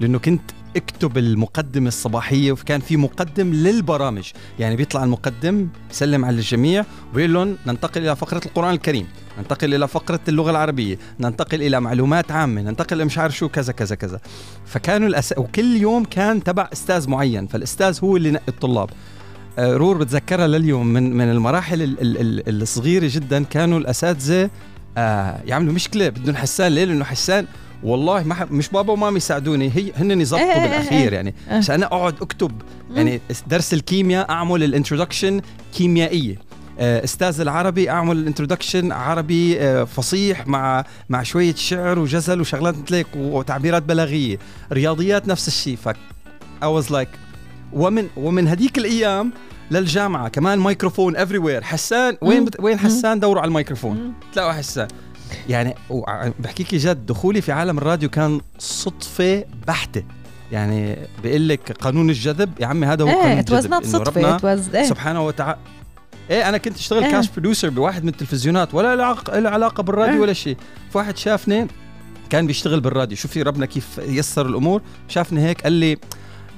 لأنه كنت أكتب المقدمة الصباحية وكان في مقدم للبرامج. يعني بيطلع المقدم يسلم على الجميع وبيقول لهم ننتقل إلى فقرة القرآن الكريم ننتقل إلى فقرة اللغة العربية ننتقل إلى معلومات عامة ننتقل إلى مش عارف شو كذا كذا كذا. فكانوا الأس... وكل يوم كان تبع أستاذ معين فالأستاذ هو اللي نقي الطلاب. رور بتذكرها لليوم. من من المراحل ال- ال- ال- الصغيرة جدا كانوا الأساتذة آه يعملوا مشكلة بدهم حسان ليه لأنه حسان والله ما مش بابا ومامي يساعدوني هي هن يظبطوا بالأخير. يعني. بس أنا أقعد أكتب يعني درس الكيمياء أعمل ال introduction كيميائية. آه، أستاذ العربي أعمل ال introduction عربي آه، فصيح مع مع شوية شعر وجزل وشغلات مثل وتعبيرات بلاغية. رياضيات نفس الشيء. ف I was like ومن ومن هديك الأيام للجامعة كمان microphone everywhere حسان وين. بت... وين حسان؟ دوروا على الميكروفون. تلاقوا حسان. يعني بحكيكي جد دخولي في عالم الراديو كان صدفة بحتة. يعني بيقول لك قانون الجذب. يا عمي هذا هو قانون إيه was الجذب صدفة ربنا إيه. سبحانه وتعالى إيه أنا كنت أشتغل إيه. cash producer بواحد من التلفزيونات ولا له علاقة بالراديو إيه. ولا شيء. فواحد شافني كان بيشتغل بالراديو. شوفي ربنا كيف يسر الأمور. شافني هيك قال لي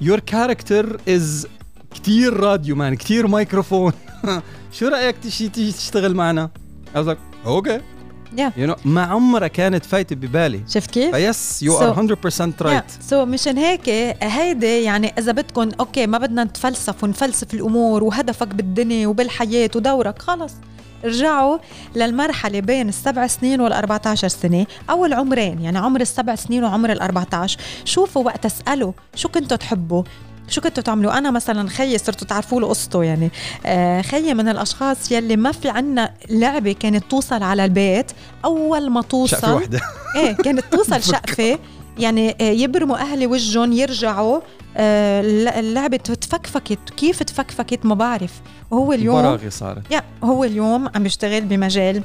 your character is كتير radio man كتير مايكروفون. شو رأيك تيجي تيجي تشتغل معنا؟ I was like okay Yeah. you know ما عمرها كانت فايتة ببالي. شفت كيف؟ فيس you are 100% right so so مشان هيك هيدي يعني إذا بدكم okay ما بدنا نتفلسف ونفلسف الأمور وهدفك بالدنيا وبالحياة ودورك خلص. ارجعوا للمرحلة بين السبع سنين وال14 سنة أو العمرين يعني عمر السبع سنين وعمر ال14 شوفوا وقت اسألوا شو كنتوا تحبوا شو كنتوا تعملوا. أنا مثلا خيي صرتوا تعرفوا له قصته يعني. آه خيي من الأشخاص يلي ما في عنا لعبة كانت توصل على البيت أول ما توصل. شقفة وحده إيه كانت توصل شقفة. يعني آه، يبرموا أهلي وجهن يرجعوا آه، الل- اللعبة تفكفكت كيف تفكفكت؟ ما بعرف. وهو اليوم براغي صارت. يا هو اليوم عم يشتغل بمجال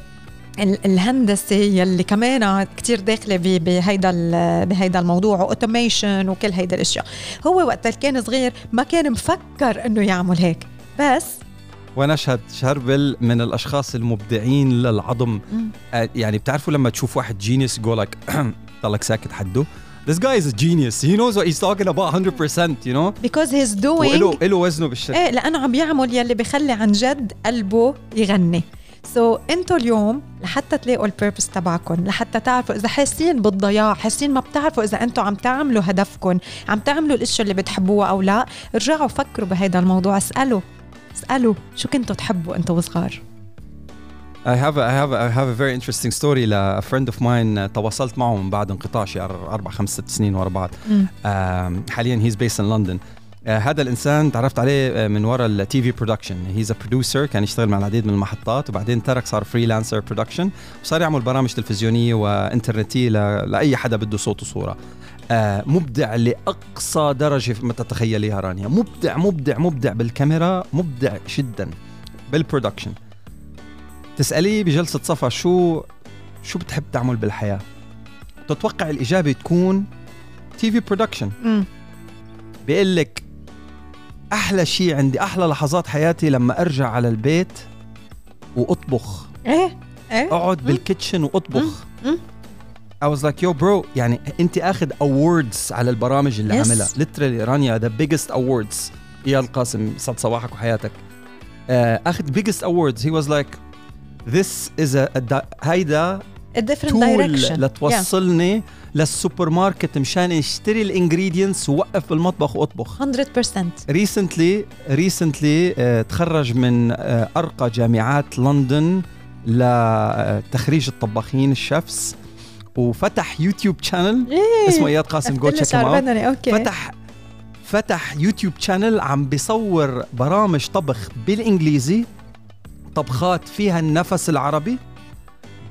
ال- الهندسة يلي كمان كتير داخلة بهيدا بهيدا الموضوع automation وكل هيدا الأشياء. هو وقت كان صغير ما كان مفكر إنه يعمل هيك. بس ونشهد شربل من الأشخاص المبدعين للعظم. آه، يعني بتعرفوا لما تشوف واحد genius you're like ضلك ساكت حده This guy is a genius. He knows what he's talking about 100%, you know. because he's doing وإله إله وزنه بالشركة. إيه لأنه عم يعمل يلي بخلي عن جد قلبه يغني so so, أنتوا اليوم لحتى تلاقوا ال purpose تبعكم لحتى تعرفوا إذا حاسين بالضياع حاسين ما بتعرفوا إذا أنتوا عم تعملوا هدفكم عم تعملوا الاشياء اللي بتحبوها أو لا ارجعوا فكروا بهذا الموضوع اسألوا اسألوا شو كنتوا تحبوا أنتوا وصغار I have a, I have a, I have a very interesting story. ل a friend of mine uh, تواصلت معه من بعد انقطاع شي أربع خمس ست سنين ورا بعض. Um, حاليا he's based in London. Uh, هذا الإنسان تعرفت عليه uh, من وراء ال TV production, he's a producer كان يشتغل مع العديد من المحطات وبعدين ترك صار freelancer production وصار يعمل برامج تلفزيونية وإنترنتية ل- لأي حدا بده صوت وصورة. آه مبدع لأقصى درجة ما تتخيليها رانيا. مبدع مبدع مبدع بالكاميرا مبدع جدا بال production تساليه بجلسة صفا شو شو بتحب تعمل بالحياة؟ تتوقع الإجابة تكون TV production مم. بيقول لك أحلى شيء عندي أحلى لحظات حياتي لما أرجع على البيت وأطبخ. إيه إيه. أقعد بال kitchen وأطبخ. مم. I was like yo bro يعني أنت آخذ awards على البرامج اللي Yes. عملها literally رانيا the biggest awards. اياد القاسم سعد صباحك وحياتك. آه، آخذ biggest awards. He was like this is a, a هيدا a different direction. لتوصلني yeah. للسوبر ماركت مشان اشتري ال ingredients ووقف بالمطبخ واطبخ. 100% recently recently تخرج من uh, أرقى جامعات لندن لتخريج الطباخين ال chefs وفتح يوتيوب channel إيه. اسمه إياد قاسم go check okay. فتح فتح يوتيوب channel عم بيصور برامج طبخ بالإنجليزي. طبخات فيها النفس العربي؟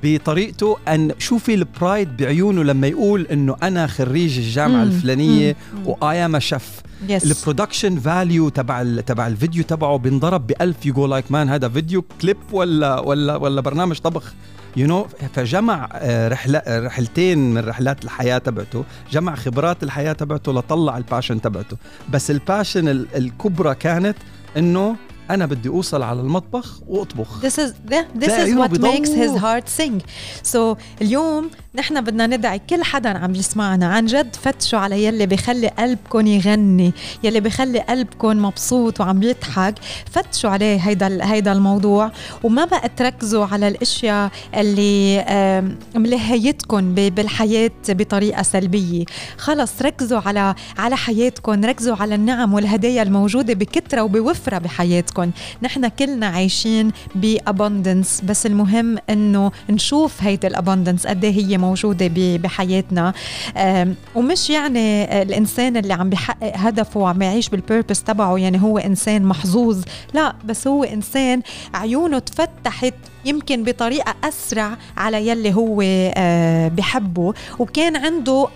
بطريقته أن شوفي ال pride بعيونه لما يقول إنه أنا خريج الجامعة مم. الفلانية. و I'm chef ال production value تبع تبع الفيديو تبعه بينضرب ب 1000 you go like man هذا فيديو كليب ولا ولا ولا برنامج طبخ? you you know know, فجمع آه، رحلة رحلتين من رحلات الحياة تبعته جمع خبرات الحياة تبعته لطلع ال passion تبعته. بس ال passion ال- الكبرى كانت إنه أنا بدي أوصل على المطبخ وأطبخ. This is this this is what makes his heart sing. So اليوم نحن بدنا ندعي كل حدا عم يسمعنا. عن جد فتشوا على يلي بخلي قلبكم يغني، يلي بخلي قلبكم مبسوط وعم يضحك، فتشوا عليه هيدا هيدا الموضوع. وما بقى تركزوا على الأشياء اللي ملهيتكم بالحياة بطريقة سلبية، خلص ركزوا على على حياتكم، ركزوا على النعم والهدايا الموجودة بكثره وبوفرة بحياتكم، نحن كلنا عايشين بابندنس بس المهم إنه نشوف هيدي الابندنس قد إيه هي موجودة ب- بحياتنا. ومش يعني الإنسان اللي عم بيحقق هدفه وعم يعيش بالبيربس تبعه يعني هو إنسان محظوظ. لا بس هو إنسان عيونه تفتحت يمكن بطريقة أسرع على يلي هو آه، بحبه وكان عنده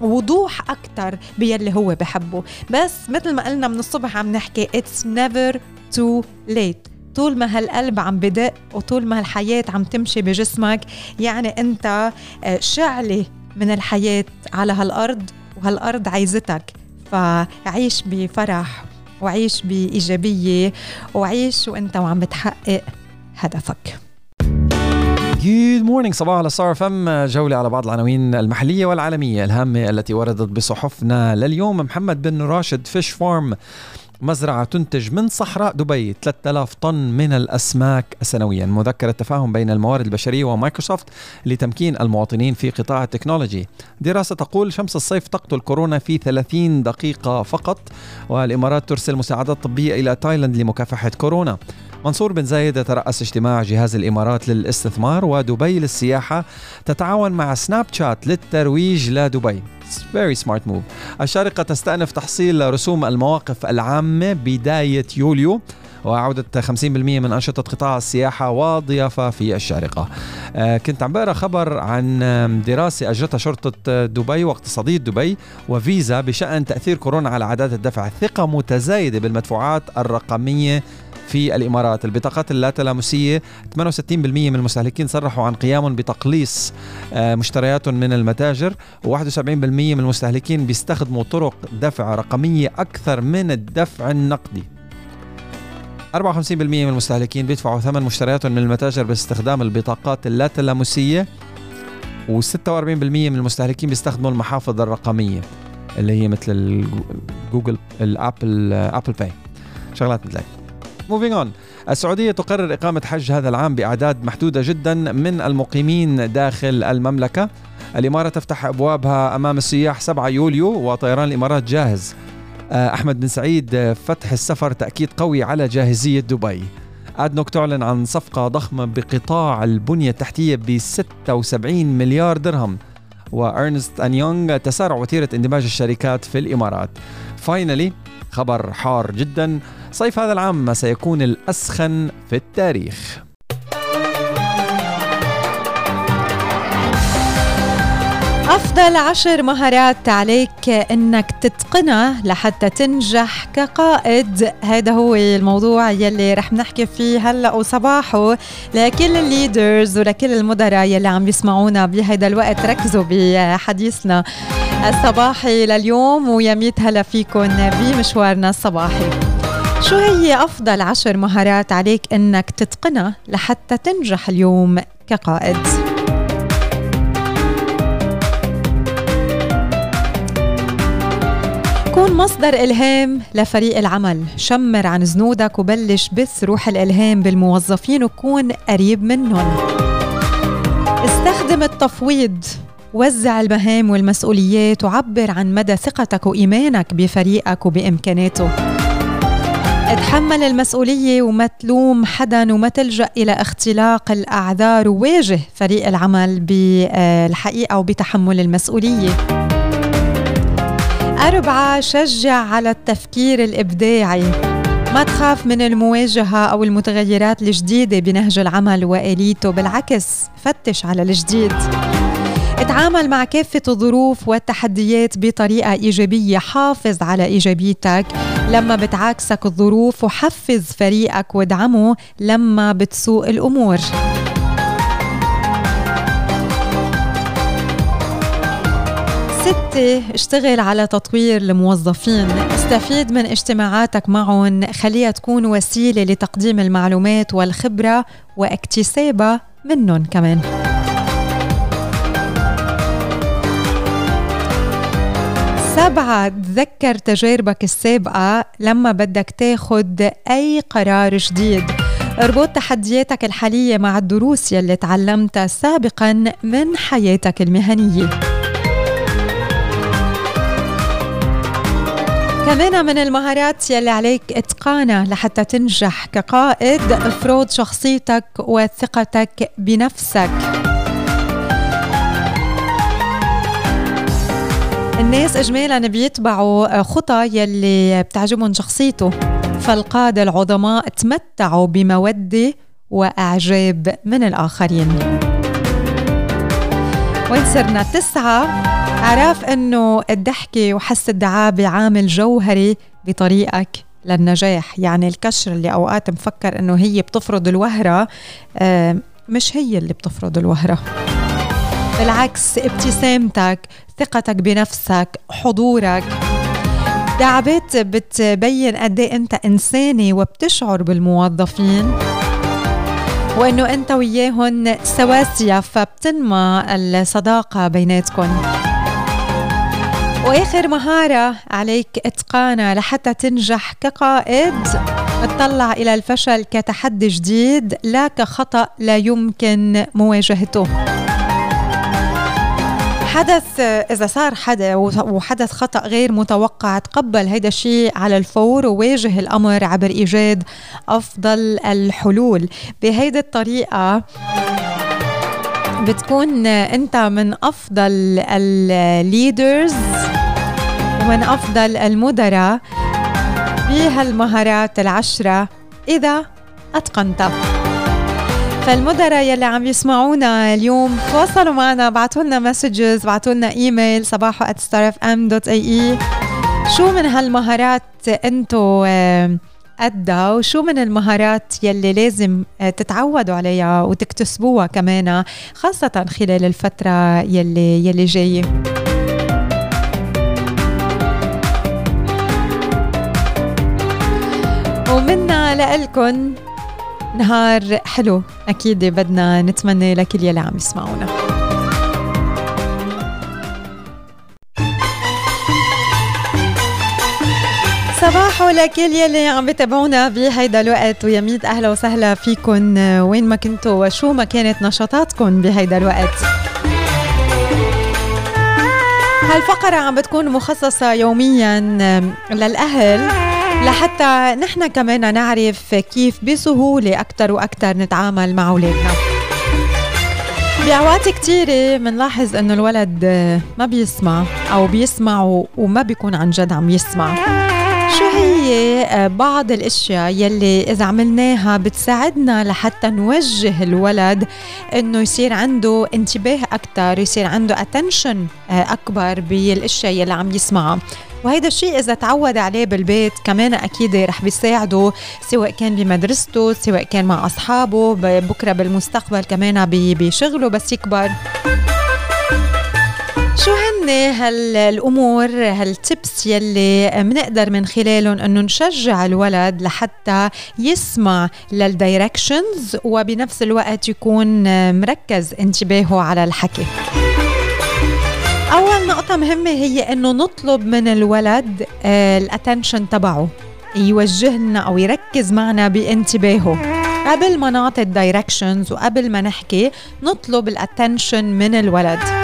وضوح أكتر بيلي هو بحبه. بس مثل ما قلنا من الصبح عم نحكي it's never too late. طول ما هالقلب عم بدق وطول ما هالحياة عم تمشي بجسمك يعني أنت آه، شعلة من الحياة على هالأرض وهالأرض عايزتك. فعيش بفرح وعيش بإيجابية وعيش وأنت وعم بتحقق هدفك. Good morning صباح على ستار أف أم جولة على بعض العناوين المحلية والعالمية. الهامة التي وردت بصحفنا لليوم. محمد بن راشد fish farm مزرعة تنتج من صحراء دبي. 3000 طن من الأسماك سنويا. مذكرة تفاهم بين الموارد البشرية ومايكروسوفت لتمكين المواطنين في قطاع ال technology. دراسة تقول شمس الصيف تقتل كورونا في 30 دقيقة فقط والإمارات ترسل مساعدات طبية إلى تايلاند لمكافحة كورونا. منصور بن زايد يترأس اجتماع جهاز الإمارات للاستثمار ودبي للسياحة تتعاون مع سناب شات للترويج لدبي. It's very smart move. الشارقة تستأنف تحصيل رسوم المواقف العامة بداية يوليو وعودة 50% من أنشطة قطاع السياحة والضيافة في الشارقة. آه كنت عم بقرأ خبر عن دراسة أجرتها شرطة آه، دبي واقتصادية دبي وفيزا بشأن تأثير كورونا على عادات الدفع. ثقة متزايدة بالمدفوعات الرقمية في الإمارات، البطاقات اللاتلامسية 68% من المستهلكين صرحوا عن قيامهم بتقليص آه، مشترياتهم من المتاجر، و71% من المستهلكين بيستخدموا طرق دفع رقمية أكثر من الدفع النقدي. 54% من المستهلكين بيدفعوا ثمن مشترياتهم من المتاجر باستخدام البطاقات اللاتلامسية و46% من المستهلكين بيستخدموا المحافظ الرقمية اللي هي مثل جوجل الأبل ابل باي شغلات مثل هيك moving on السعودية تقرر إقامة حج هذا العام بأعداد محدودة جدا من المقيمين داخل المملكة. الإمارة تفتح أبوابها أمام السياح 7 يوليو وطيران الإمارات جاهز. آه، أحمد بن سعيد فتح السفر تأكيد قوي على جاهزية دبي. أدنوك تعلن عن صفقة ضخمة بقطاع البنية التحتية ب 76 مليار درهم. وأرنست أند يونغ تسارع وتيرة اندماج الشركات في الإمارات. Finally خبر حار جدا. صيف هذا العام سيكون الأسخن في التاريخ. أفضل عشر مهارات عليك إنك تتقنها لحتى تنجح كقائد. هذا هو الموضوع يلي رح نحكي فيه هلأ وصباحه لكل الليدرز ولكل المدراء يلي عم يسمعونا بهذا الوقت ركزوا بحديثنا الصباحي لليوم ويا ميت هلأ فيكم بمشوارنا الصباحي. شو هي أفضل عشر مهارات عليك إنك تتقنها لحتى تنجح اليوم كقائد؟ كون كون مصدر إلهام لفريق العمل. شمر عن زنودك وبلش بث روح الإلهام بالموظفين وكون قريب منهم. استخدم التفويض وزع المهام والمسؤوليات وعبر عن مدى ثقتك وإيمانك بفريقك وبإمكاناته. اتحمل المسؤولية وما تلوم حدا وما تلجأ إلى اختلاق الأعذار وواجه فريق العمل بالحقيقة وبتحمل المسؤولية. أربعة شجع على التفكير الإبداعي. ما تخاف من المواجهة أو المتغيرات الجديدة بنهج العمل وآليته بالعكس فتش على الجديد. اتعامل مع كافة الظروف والتحديات بطريقة إيجابية حافظ على إيجابيتك. لما بتعاكسك الظروف وحفز فريقك وادعمه لما بتسوء الأمور. ستة اشتغل على تطوير الموظفين. استفيد من اجتماعاتك معهم. خليها تكون وسيلة لتقديم المعلومات والخبرة واكتسابها منهم كمان. سبعة تذكر تجاربك السابقة لما بدك تاخد أي قرار جديد. اربط تحدياتك الحالية مع الدروس يلي تعلمتها سابقا من حياتك المهنية. كمان من المهارات يلي عليك إتقانها لحتى تنجح كقائد افرض شخصيتك وثقتك بنفسك. الناس اجمالا بيتبعوا خطى يلي بتعجبهم شخصيته فالقادة العظماء تمتعوا بمودة وإعجاب من الآخرين. وين صرنا؟ تسعة. عرف إنه الضحكة وحس الدعابة عامل جوهري بطريقك للنجاح. يعني الكشر اللي أوقات مفكر إنه هي بتفرض الوهرة مش هي اللي بتفرض الوهرة. بالعكس ابتسامتك ثقتك بنفسك حضورك. دعبات بتبين قد إيه أنت إنساني وبتشعر بالموظفين. وانه أنت وياهم سواسية فبتنمى الصداقة بيناتكم وآخر مهارة عليك إتقانها لحتى تنجح كقائد اطلع إلى الفشل كتحدي جديد لا كخطأ لا يمكن مواجهته. حدث إذا صار حدا وحدث خطأ غير متوقع تقبل هيدا الشيء على الفور وواجه الأمر عبر إيجاد أفضل الحلول. بهيدي الطريقة بتكون أنت من أفضل ال leaders ومن أفضل المدراء بهالمهارات العشرة. إذا أتقنتها. فالمدراء يلي عم يسمعونا اليوم. تواصلوا معنا بعتوا لنا messages بعتوا لنا ايميل صباحو @starfm.ae شو من هالمهارات انتو قدها وشو من المهارات يلي لازم آه، تتعودوا عليها وتكتسبوها كمان خاصة خلال الفترة يلي يلي جاية؟ ومنا لإلكن نهار حلو. أكيد بدنا نتمنى لكل يلي عم يسمعونا. صباح لكل يلي عم بتابعونا بهيدا الوقت. ويا أهلا وسهلا فيكم وين ما كنتوا وشو ما كانت نشاطاتكم بهيدا الوقت. هالفقرة عم بتكون مخصصة يوميا للأهل. لحتى نحن كمان نعرف كيف بسهولة أكثر وأكثر نتعامل مع أولادنا. بأوقات كتيرة منلاحظ إنه الولد ما بيسمع أو بيسمع وما بيكون عن جد عم يسمع. شو هي بعض الأشياء يلي إذا عملناها بتساعدنا لحتى نوجه الولد إنه يصير عنده انتباه أكثر يصير عنده اتنشن أكبر بالأشياء يلي عم يسمعها. وهيدا الشيء إذا تعود عليه بالبيت كمان أكيد رح بيساعده سواء كان بمدرسته سواء كان مع أصحابه بكرة بالمستقبل كمان بشغله بس يكبر. شو هن هالامور هالتبس يلي بنقدر من خلالهم أنه نشجع الولد لحتى يسمع لل directions وبنفس الوقت يكون مركز انتباهه على الحكي؟ أول نقطة مهمة هي أنه نطلب من الولد آه، ال attention تبعه يوجه لنا أو يركز معنا بانتباهه. قبل ما نعطي ال directions وقبل ما نحكي نطلب ال attention من الولد.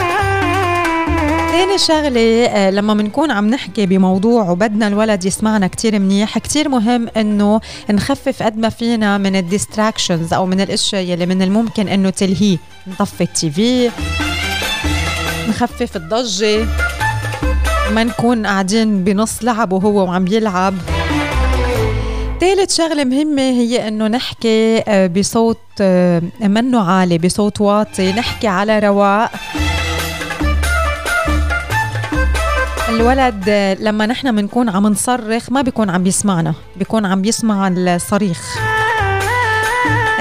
تاني شغلة آه، لما بنكون عم نحكي بموضوع وبدنا الولد يسمعنا كتير منيح كتير مهم إنه نخفف قد ما فينا من الديستراكشنز أو من الأشياء يلي من الممكن إنه تلهيه. نطفي التي في نخفف الضجة ما نكون قاعدين بنص لعب وهو وعم يلعب. ثالث شغلة مهمة هي إنه نحكي آه، بصوت آه، منه عالي بصوت واطي نحكي على رواق. الولد لما نحن بنكون عم نصرخ ما بيكون عم بيسمعنا بيكون عم بيسمع الصريخ.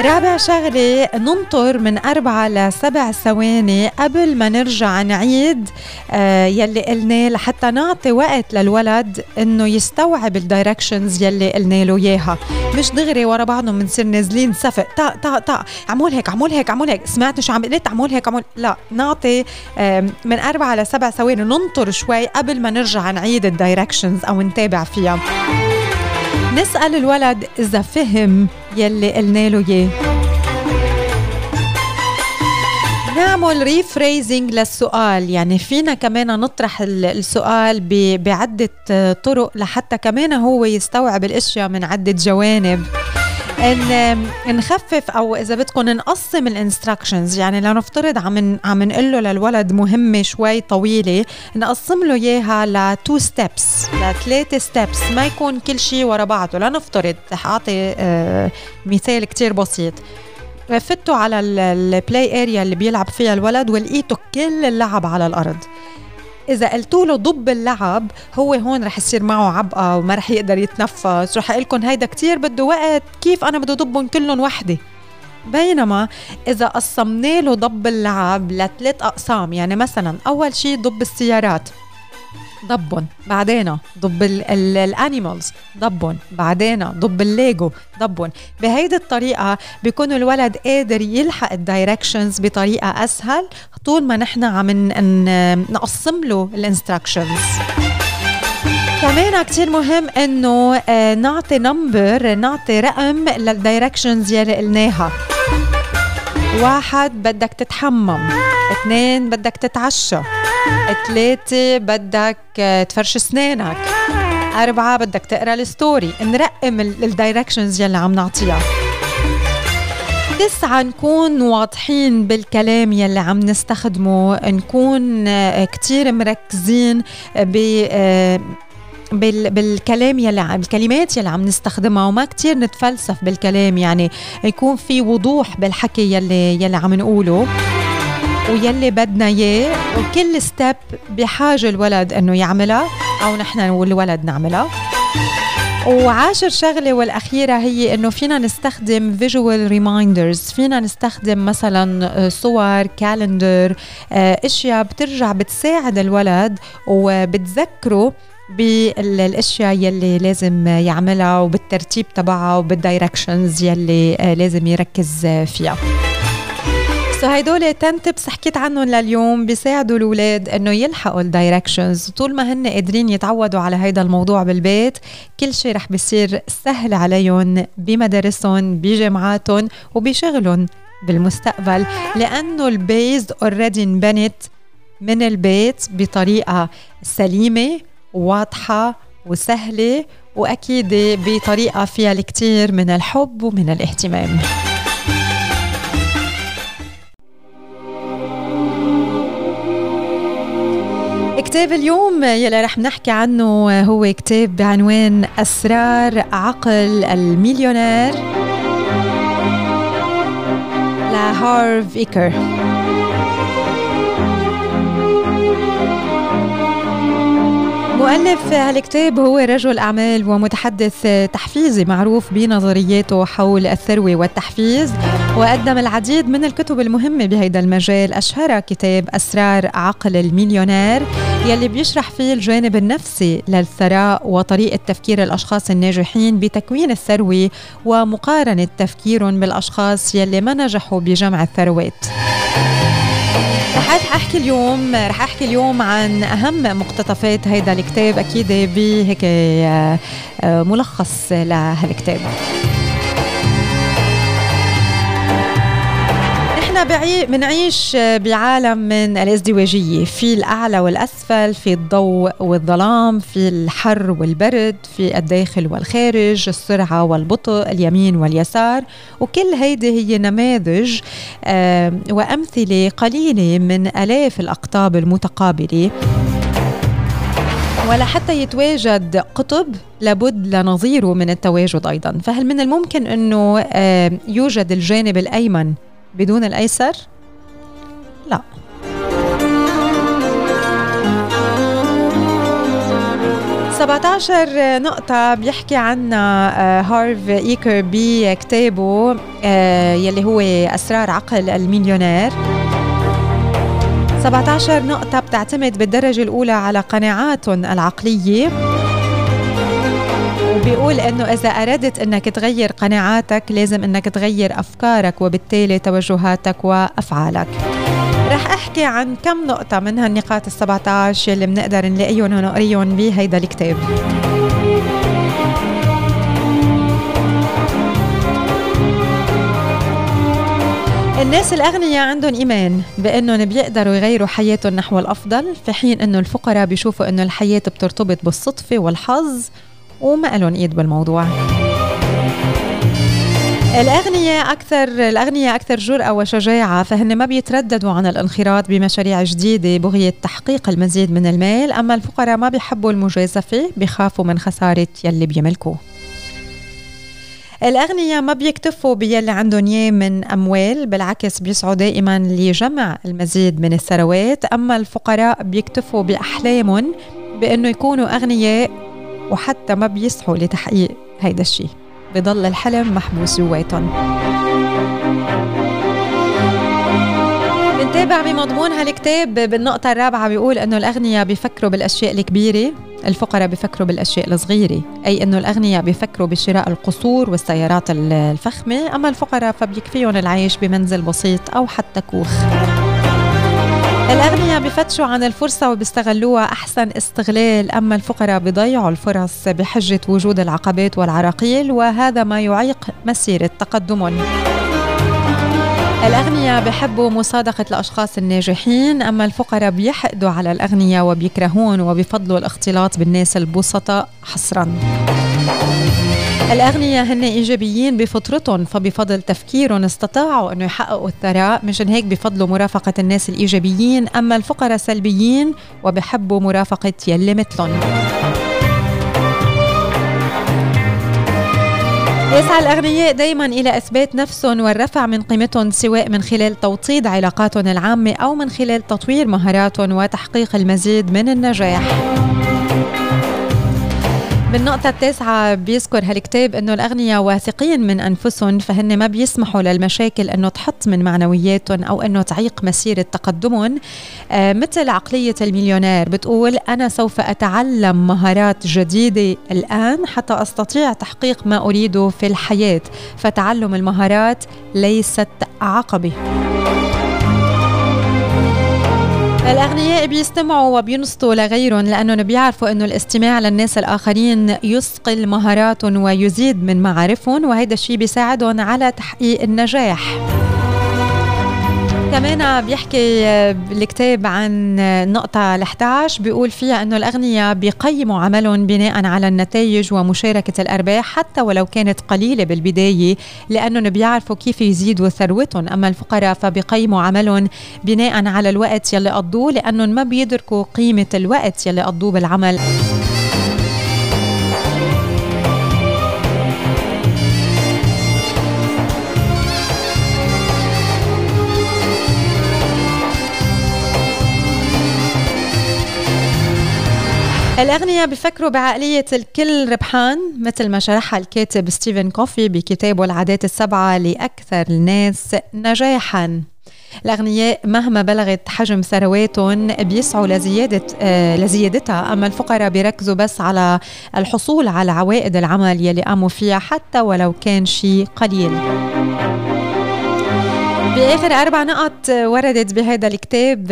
رابع شغلة ننطر من أربعة لسبع ثواني قبل ما نرجع نعيد آه يلي قلناه لحتى نعطي وقت للولد إنه يستوعب الدايركشنز يلي قلنا له إياها. مش دغري ورا بعضهم بنصير نازلين سفق تا تا تا عمول هيك عمول هيك عمول هيك سمعت شو عم قلت؟ عمول هيك عمول لا نعطي من أربعة لسبع ثواني ننطر شوي قبل ما نرجع نعيد ال directions أو نتابع فيها. نسأل الولد إذا فهم يلي قلنا له إياه. نعمل rephrasing للسؤال. يعني فينا كمان نطرح السؤال بعدة طرق لحتى كمان هو يستوعب الأشياء من عدة جوانب. إن نخفف أو إذا بدكم نقسم ال instructions يعني لو نفترض عم عم نقول له للولد مهمة شوي طويلة نقسم له إياها ل two steps لثلاثه steps ما يكون كل شيء ورا بعضه. لنفترض رح أعطي آه مثال كتير بسيط. فتوا على ال play area اللي بيلعب فيها الولد ولقيته كل اللعب على الأرض. إذا قلتوا له ضب اللعب هو هون رح يصير معه عبقه وما رح يقدر يتنفس. رح أقول لكم هيدا كتير بده وقت. كيف أنا بدي ضبهم كلهم وحدة؟ بينما إذا قسمنا له ضب اللعب لثلاث أقسام يعني مثلا أول شيء ضب السيارات. ضبن. بعدين ضب ال animals. ضبن. بعدين ضب الليجو. ضبن. بهيدي الطريقة بيكون الولد قادر يلحق ال directions بطريقة أسهل طول ما نحن عم نقسم له ال instructions كمان كتير مهم إنه آه، نعطي number نعطي رقم لل directions يلي قلناها. واحد بدك تتحمم. اثنين بدك تتعشى. ثلاثة بدك تفرش اسنانك. أربعة بدك تقرأ ال story. نرقم ال directions يلي عم نعطيها. تسعة نكون واضحين بالكلام يلي عم نستخدمه. نكون آه، كتير مركزين ب آه، بال بالكلام يلي الكلمات يلي عم نستخدمها وما كتير نتفلسف بالكلام يعني يكون في وضوح بالحكي يلي يلي عم نقوله ويلي بدنا إياه وكل step بحاجة الولد إنه يعملها أو نحن والولد نعملها. وعاشر شغلة والأخيرة هي إنه فينا نستخدم visual reminders فينا نستخدم مثلا آه، صور calendar آه، أشياء بترجع بتساعد الولد وبتذكره بالأشياء يلي لازم يعملها وبالترتيب تبعها وبال directions يلي آه، لازم يركز فيها. So هيدول 10 tips حكيت عنهم لليوم بيساعدوا الأولاد إنه يلحقوا ال directions طول ما هن قادرين يتعودوا على هيدا الموضوع بالبيت كل شيء رح بيصير سهل عليهم بمدارسهم بجامعاتهم وبشغلهم بالمستقبل. لأنه ال base already انبنت من البيت بطريقة سليمة واضحة وسهلة وأكيد بطريقة فيها الكثير من الحب ومن الاهتمام. كتاب اليوم يلي رح نحكي عنه هو كتاب بعنوان أسرار عقل المليونير. لهارف إيكر. مؤلف هالكتاب هو رجل أعمال ومتحدث تحفيزي معروف بنظرياته حول الثروة والتحفيز وقدم العديد من الكتب المهمة بهيدا المجال أشهرها كتاب أسرار عقل المليونير يلي بيشرح فيه الجانب النفسي للثراء وطريقة تفكير الأشخاص الناجحين بتكوين الثروة ومقارنة تفكيرهم بالأشخاص يلي ما نجحوا بجمع الثروات. رح أحكي اليوم رح أحكي اليوم عن أهم مقتطفات هيدا الكتاب أكيد بهيك آه، آه، ملخص لهالكتاب. نحن بنعيش بعالم من الإزدواجية. في الأعلى والأسفل في الضوء والظلام في الحر والبرد في الداخل والخارج السرعة والبطء اليمين واليسار. وكل هيدي هي نماذج وأمثلة قليلة من آلاف الأقطاب المتقابلة. ولا حتى يتواجد قطب لابد لنظيره من التواجد أيضا. فهل من الممكن إنه يوجد الجانب الأيمن بدون الأيسر؟ لا. سبعة عشر نقطة بيحكي عنها آه، هارف إيكر بكتابه آه، يلي هو أسرار عقل المليونير. 17 نقطة بتعتمد بالدرجة الأولى على قناعاتهم العقلية. وبيقول إنه إذا أردت إنك تغير قناعاتك لازم إنك تغير أفكارك وبالتالي توجهاتك وأفعالك. رح أحكي عن كم نقطة من هالنقاط ال 17 اللي بنقدر نلاقيهم ونقريهم بهيدا الكتاب. الناس الأغنياء عندهم إيمان بأنهم بيقدروا يغيروا حياتهم نحو الأفضل في حين أنه الفقراء بيشوفوا أنه الحياة بترتبط بالصدفة والحظ وما لهم إيد بالموضوع. الأغنياء أكثر الأغنياء أكثر جرأة وشجاعة فهن ما بيترددوا عن الانخراط بمشاريع جديدة بغية تحقيق المزيد من المال أما الفقراء ما بيحبوا المجازفة بيخافوا من خسارة يلي بيملكوه. الأغنياء ما بيكتفوا باللي عندهم إياه من أموال بالعكس بيسعوا دائما لجمع المزيد من الثروات أما الفقراء بيكتفوا بأحلامهم بأنه يكونوا أغنياء وحتى ما بيسعوا لتحقيق هيدا الشيء بضل الحلم محبوس جواتهم بنتابع بمضمون هالكتاب بالنقطة الرابعة بيقول إنه الأغنياء بيفكروا بالأشياء الكبيرة الفقراء بيفكروا بالأشياء الصغيرة. أي إنه الأغنياء بيفكروا بشراء القصور والسيارات الفخمة أما الفقراء فبيكفيهم العيش بمنزل بسيط أو حتى كوخ. الأغنياء بفتشوا عن الفرصة وبيستغلوها أحسن استغلال أما الفقراء بيضيعوا الفرص بحجة وجود العقبات والعراقيل وهذا ما يعيق مسيرة تقدمهم. الأغنياء بحبوا مصادقة الأشخاص الناجحين أما الفقراء بيحقدوا على الأغنياء وبيكرهون وبيفضلوا الاختلاط بالناس البسطاء حصراً. الأغنياء هن إيجابيين بفطرتهم فبفضل تفكيرهم استطاعوا أنه يحققوا الثراء. مشان هيك بفضلوا مرافقة الناس الإيجابيين أما الفقراء سلبيين وبحبوا مرافقة يلي مثلهم. يسعى الأغنياء دايما إلى إثبات نفسهم والرفع من قيمتهم سواء من خلال توطيد علاقاتهم العامة أو من خلال تطوير مهاراتهم وتحقيق المزيد من النجاح. بالنقطة التاسعة بيذكر هالكتاب إنه الأغنياء واثقين من أنفسهم فهن ما بيسمحوا للمشاكل إنه تحط من معنوياتهم أو إنه تعيق مسيرة تقدمهم. آه مثل عقلية المليونير بتقول أنا سوف أتعلم مهارات جديدة الآن حتى أستطيع تحقيق ما أريده في الحياة فتعلم المهارات ليست عقبة الأغنياء بيستمعوا وبينصتوا لغيرهم لأنهم بيعرفوا أنه الاستماع للناس الآخرين يثقل مهاراتهم ويزيد من معارفهم وهذا الشيء بيساعدهم على تحقيق النجاح. كمان بيحكي الكتاب عن نقطة ال 11 بيقول فيها إنه الأغنياء بيقيموا عملهم بناء على النتائج ومشاركة الأرباح حتى ولو كانت قليلة بالبداية لأنهم بيعرفوا كيف يزيدوا ثروتهم. أما الفقراء فبيقيموا عملهم بناء على الوقت يلي قضوه لأنهم ما بيدركوا قيمة الوقت يلي قضوه بالعمل. الأغنياء بفكروا بعقلية الكل ربحان مثل ما شرحها الكاتب ستيفن كوفي بكتابه العادات السبعة لأكثر الناس نجاحاً. الأغنياء مهما بلغت حجم ثرواتهم بيسعوا لزيادة آه لزيادتها أما الفقراء بيركزوا بس على الحصول على عوائد العمل يلي قاموا فيها حتى ولو كان شيء قليل. بآخر أربع نقط وردت بهذا الكتاب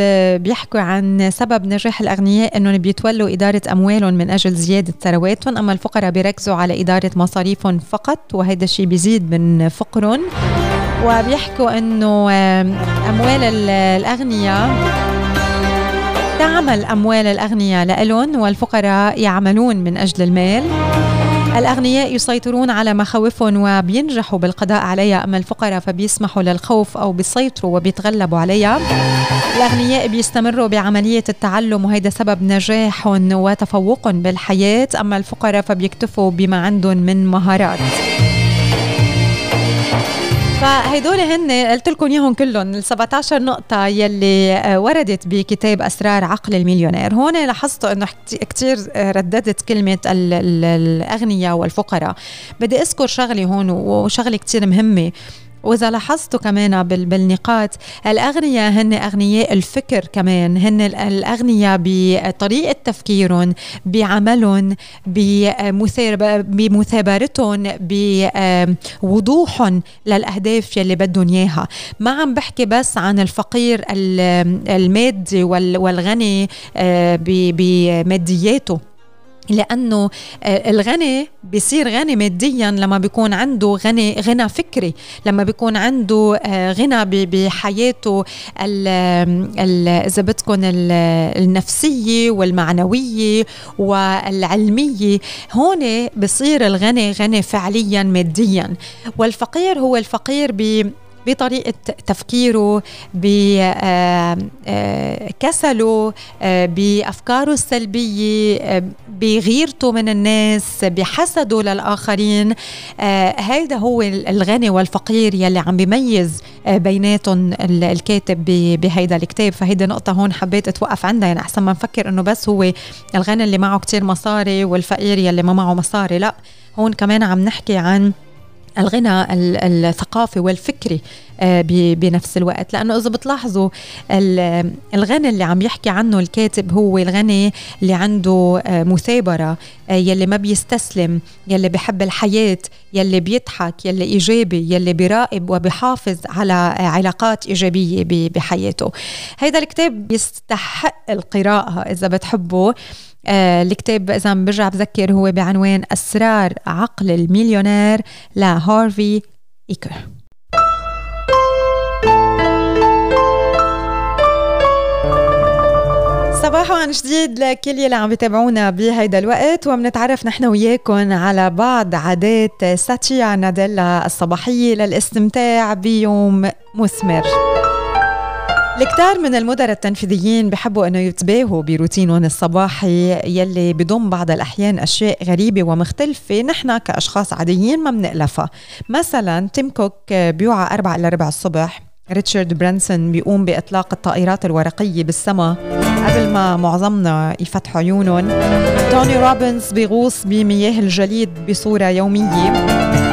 بيحكوا عن سبب نجاح الأغنياء أنهم بيتولوا إدارة أموالهم من أجل زيادة ثرواتهم أما الفقراء بيركزوا على إدارة مصاريفهم فقط وهذا الشيء بيزيد من فقرهم. وبيحكوا أنه أموال الأغنياء تعمل أموال الأغنياء لهم والفقراء يعملون من أجل المال. الأغنياء يسيطرون على مخاوفهم وبينجحوا بالقضاء عليها. أما الفقراء فبيسمحوا للخوف أو بيسيطروا وبيتغلبوا عليها. الأغنياء بيستمروا بعملية التعلم وهذا سبب نجاحهم وتفوقهم بالحياة. أما الفقراء فبيكتفوا بما عندهم من مهارات. فهدول هن قلت لكم إياهم كلهم ال 17 نقطة يلي آه، وردت بكتاب أسرار عقل المليونير، هون لاحظتوا إنه كثير آه، رددت كلمة الأغنياء والفقراء، بدي أذكر شغلة هون وشغلة كثير مهمة. وإذا لاحظتوا كمان بالنقاط الاغنياء هن اغنياء الفكر كمان هن الاغنياء بطريقة تفكيرهم بعملهم بمثابرتهم بوضوحهم للأهداف يلي بدهم إياها. ما عم بحكي بس عن الفقير المادي والغني آه، بمادياته. لأنه آه، الغني بيصير غني ماديا لما بيكون عنده غني غنى فكري لما بيكون عنده آه، غنى بحياته إذا بدكم النفسية والمعنوية والعلمية هون بصير الغني غني فعليا ماديا. والفقير هو الفقير ب بطريقة تفكيره بكسله آه، بأفكاره السلبية بغيرته من الناس بحسده للآخرين. هذا آه، هو الغني والفقير يلي عم بيميز آه، بيناتهم الكاتب بهيدا الكتاب. فهيدي نقطة هون حبيت أتوقف عندها. يعني أحسن ما نفكر إنه بس هو الغني اللي معه كتير مصاري والفقير يلي ما معه مصاري لا. هون كمان عم نحكي عن الغنى الثقافي والفكري آه، بنفس الوقت. لأنه إذا بتلاحظوا الغنى اللي عم يحكي عنه الكاتب هو الغني اللي عنده آه، مثابرة آه، يلي ما بيستسلم يلي بحب الحياة يلي بيضحك يلي إيجابي يلي بيراقب وبيحافظ على علاقات إيجابية بحياته. هيدا الكتاب يستحق القراءة إذا بتحبوا آه الكتاب إذا برجع بذكر هو بعنوان أسرار عقل المليونير لهارفي إيكر. صباح عن جديد لكل يلي عم بتابعونا بهيدا الوقت وبنتعرف نحن وياكم على بعض عادات ساتيا ناديلا الصباحية للإستمتاع بيوم مثمر. الكثار من المدراء التنفيذيين بحبوا أنه يتباهوا بروتينهم الصباحي يلي بضم بعض الأحيان أشياء غريبة ومختلفة. نحن كأشخاص عاديين ما بنألفها. مثلا تيم كوك بيوعى 4 الا ربع الصبح. ريتشارد برانسون بيقوم بإطلاق الطائرات الورقية بالسماء قبل ما معظمنا يفتحوا عيونهم. توني روبنز بيغوص بمياه الجليد بصورة يومية.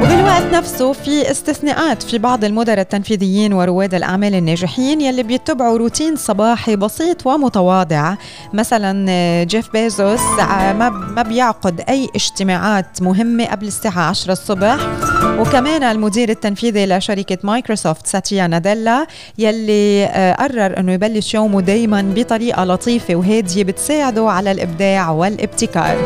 بالوقت نفسه في استثناءات في بعض المدراء التنفيذيين ورواد الأعمال الناجحين يلي بيتبعوا روتين صباحي بسيط ومتواضع. مثلا آه، جيف بيزوس آه، ما ما بيعقد أي اجتماعات مهمة قبل الساعة 10 الصبح. وكمان المدير التنفيذي لشركة مايكروسوفت ساتيا ناديلا يلي آه، قرر أنه يبلش يومه دايما بطريقة لطيفة وهادية بتساعده على الإبداع والابتكار.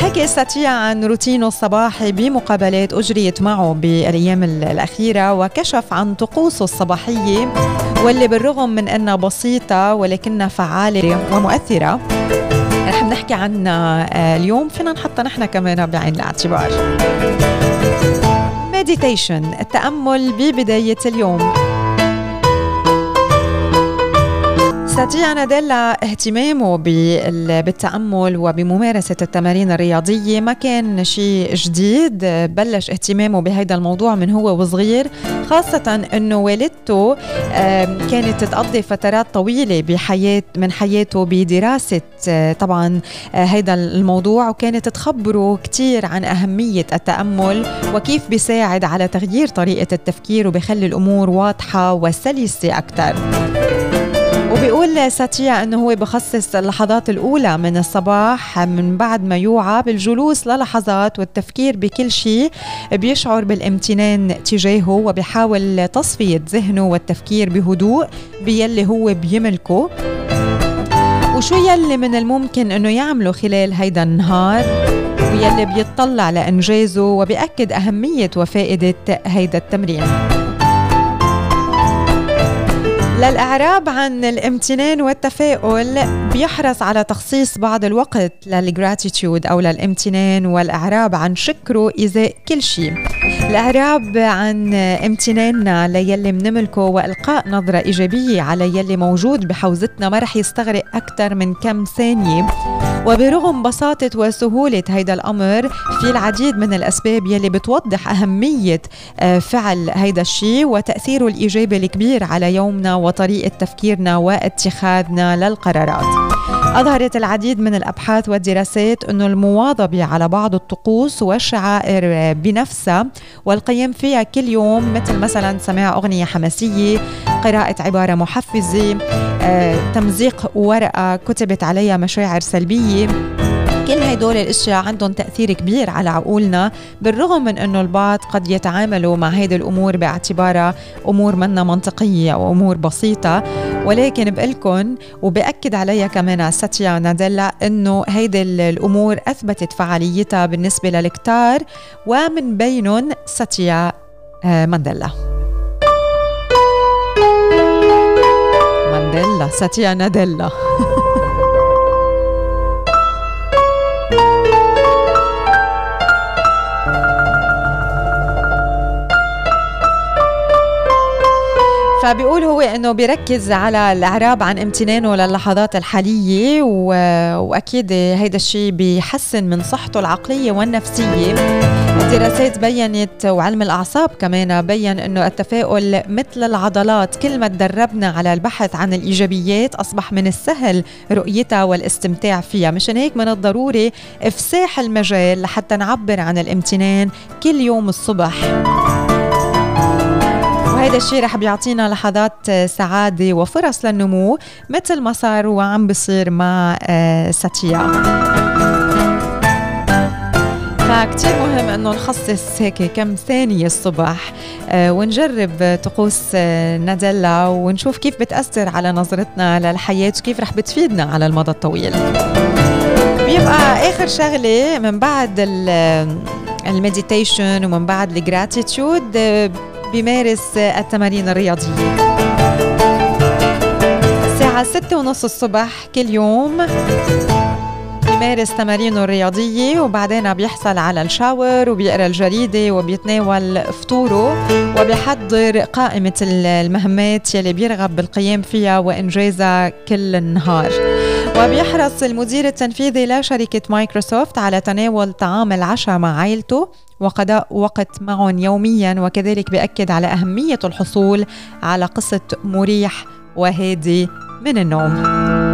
حكي ساتيا عن روتينه الصباحي بمقابلات أجريت معه بالأيام الأخيرة وكشف عن طقوسه الصباحية واللي بالرغم من أنها بسيطة ولكنها فعالة ومؤثرة. رح نحكي عنها آه، اليوم. فينا نحطها نحن كمان بعين الاعتبار. مديتيشن التأمل ببداية اليوم. ساتيا ناديلا اهتمامه بالتأمل وبممارسة التمارين الرياضية. ما كان شيء جديد بلش اهتمامه بهذا الموضوع من هو وصغير خاصة إنه والدته كانت تقضي فترات طويلة بحياة من حياته بدراسة آه، طبعا هذا الموضوع وكانت تخبره كثير عن أهمية التأمل وكيف بيساعد على تغيير طريقة التفكير وبيخلي الأمور واضحة وسلسة أكثر وبيقول ساتيا إنه هو بخصص اللحظات الأولى من الصباح من بعد ما يوعى بالجلوس للحظات والتفكير بكل شيء. بيشعر بالامتنان تجاهه وبيحاول تصفية ذهنه والتفكير بهدوء بيلي هو بيملكه. وشو يلي من الممكن إنه يعمله خلال هيدا النهار ويلي بيطلع لإنجازه وبيأكد أهمية وفائدة هيدا التمرين. للإعراب عن الامتنان والتفاؤل بيحرص على تخصيص بعض الوقت للجراتيتيود أو للامتنان والإعراب عن شكره إزاء كل شيء. الإعراب عن امتناننا ليلي منملكه وإلقاء نظرة إيجابية على يلي موجود بحوزتنا ما رح يستغرق أكثر من كم ثانية. وبرغم بساطة وسهولة هيدا الأمر في العديد من الأسباب يلي بتوضح أهمية آه، فعل هيدا الشيء وتأثيره الإيجابي الكبير على يومنا وطريقة تفكيرنا واتخاذنا للقرارات. أظهرت العديد من الأبحاث والدراسات أن المواظبة على بعض الطقوس والشعائر بنفسها والقيام فيها كل يوم مثل مثلا سماع أغنية حماسية قراءة عبارة محفزة آه، تمزيق ورقة كتبت عليها مشاعر سلبية. كل هدول الأشياء عندهم تأثير كبير على عقولنا بالرغم من إنه البعض قد يتعاملوا مع هذه الأمور باعتبارها أمور منا منطقية أو امور بسيطة. ولكن بقلكن وبأكد عليها كمان ساتيا ناديلا إنه هيدي الأمور أثبتت فعاليتها بالنسبة للكتار ومن بينهم ساتيا آه، مانديلا. مانديلا ساتيا ناديلا. فبيقول هو إنه بيركز على الإعراب عن امتنانه للحظات الحالية و... وأكيد هيدا الشيء بيحسن من صحته العقلية والنفسية. الدراسات بينت وعلم الأعصاب كمان بين إنه التفاؤل مثل العضلات كل ما تدربنا على البحث عن الإيجابيات أصبح من السهل رؤيتها والاستمتاع فيها. مشان هيك من الضروري إفساح المجال لحتى نعبر عن الامتنان كل يوم الصبح. وهذا الشيء رح بيعطينا لحظات سعادة وفرص للنمو مثل ما صار وعم بصير مع آه، ساتيا. فكتير مهم إنه نخصص هيك كم ثانية الصبح آه، ونجرب طقوس آه، ناديلا ونشوف كيف بتأثر على نظرتنا للحياة وكيف رح بتفيدنا على المدى الطويل. بيبقى آخر شغلة من بعد ال meditation ومن بعد ال gratitude بيمارس التمارين الرياضية. الساعة ستة ونص الصبح كل يوم. بيمارس تمارينه الرياضية وبعدين بيحصل على الشاور وبيقرا الجريدة وبيتناول فطوره وبيحضر قائمة المهمات يلي بيرغب بالقيام فيها وإنجازها كل النهار وبيحرص المدير التنفيذي لشركة مايكروسوفت على تناول طعام العشاء مع عائلته وقضاء وقت معهم يوميا وكذلك بيأكد على أهمية الحصول على قسط مريح وهادي من النوم.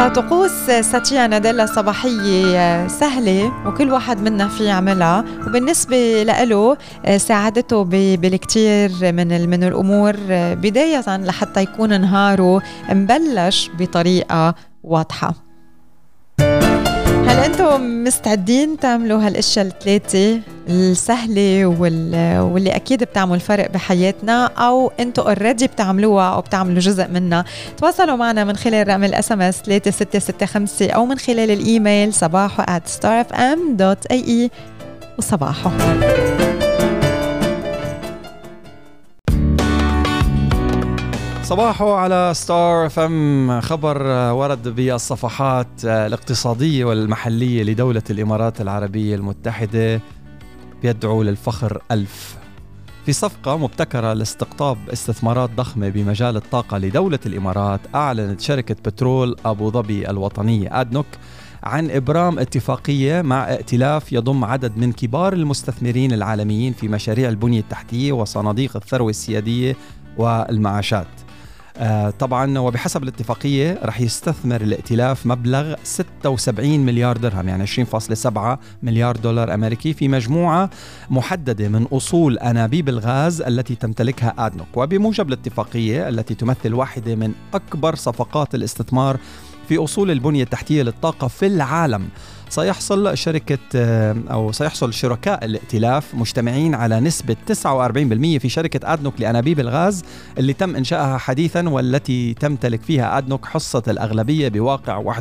فطقوس ساتيا ناديلا الصباحية سهلة وكل واحد منا في يعملها وبالنسبة له ساعدته بالكثير من من الأمور بداية لحتى يكون نهاره مبلش بطريقة واضحة. هل أنتم مستعدين تعملوا هالأشياء الثلاثة؟ السهلة واللي أكيد بتعمل فرق بحياتنا أو أنتم اوريدي بتعملوها أو بتعملوا جزء منها. تواصلوا معنا من خلال رقم ال SMS 3665 أو من خلال الإيميل صباحو starfm.ae وصباحو. صباحو على Star FM خبر ورد بالصفحات الاقتصادية والمحلية لدولة الإمارات العربية المتحدة. بيدعو للفخر ألف. في صفقة مبتكرة لاستقطاب استثمارات ضخمة بمجال الطاقة لدولة الإمارات أعلنت شركة بترول أبو ظبي الوطنية أدنوك عن إبرام اتفاقية مع ائتلاف يضم عدد من كبار المستثمرين العالميين في مشاريع البنية التحتية وصناديق الثروة السيادية والمعاشات. طبعا وبحسب الاتفاقية رح يستثمر الائتلاف مبلغ 76 مليار درهم يعني 20.7 مليار دولار أمريكي في مجموعة محددة من أصول أنابيب الغاز التي تمتلكها آدنوك. وبموجب الاتفاقية التي تمثل واحدة من أكبر صفقات الاستثمار في أصول البنية التحتية للطاقة في العالم سيحصل شركة أو سيحصل شركاء الائتلاف مجتمعين على نسبة 49% في شركة أدنوك لأنابيب الغاز اللي تم إنشائها حديثا والتي تمتلك فيها أدنوك حصة الأغلبية بواقع 51%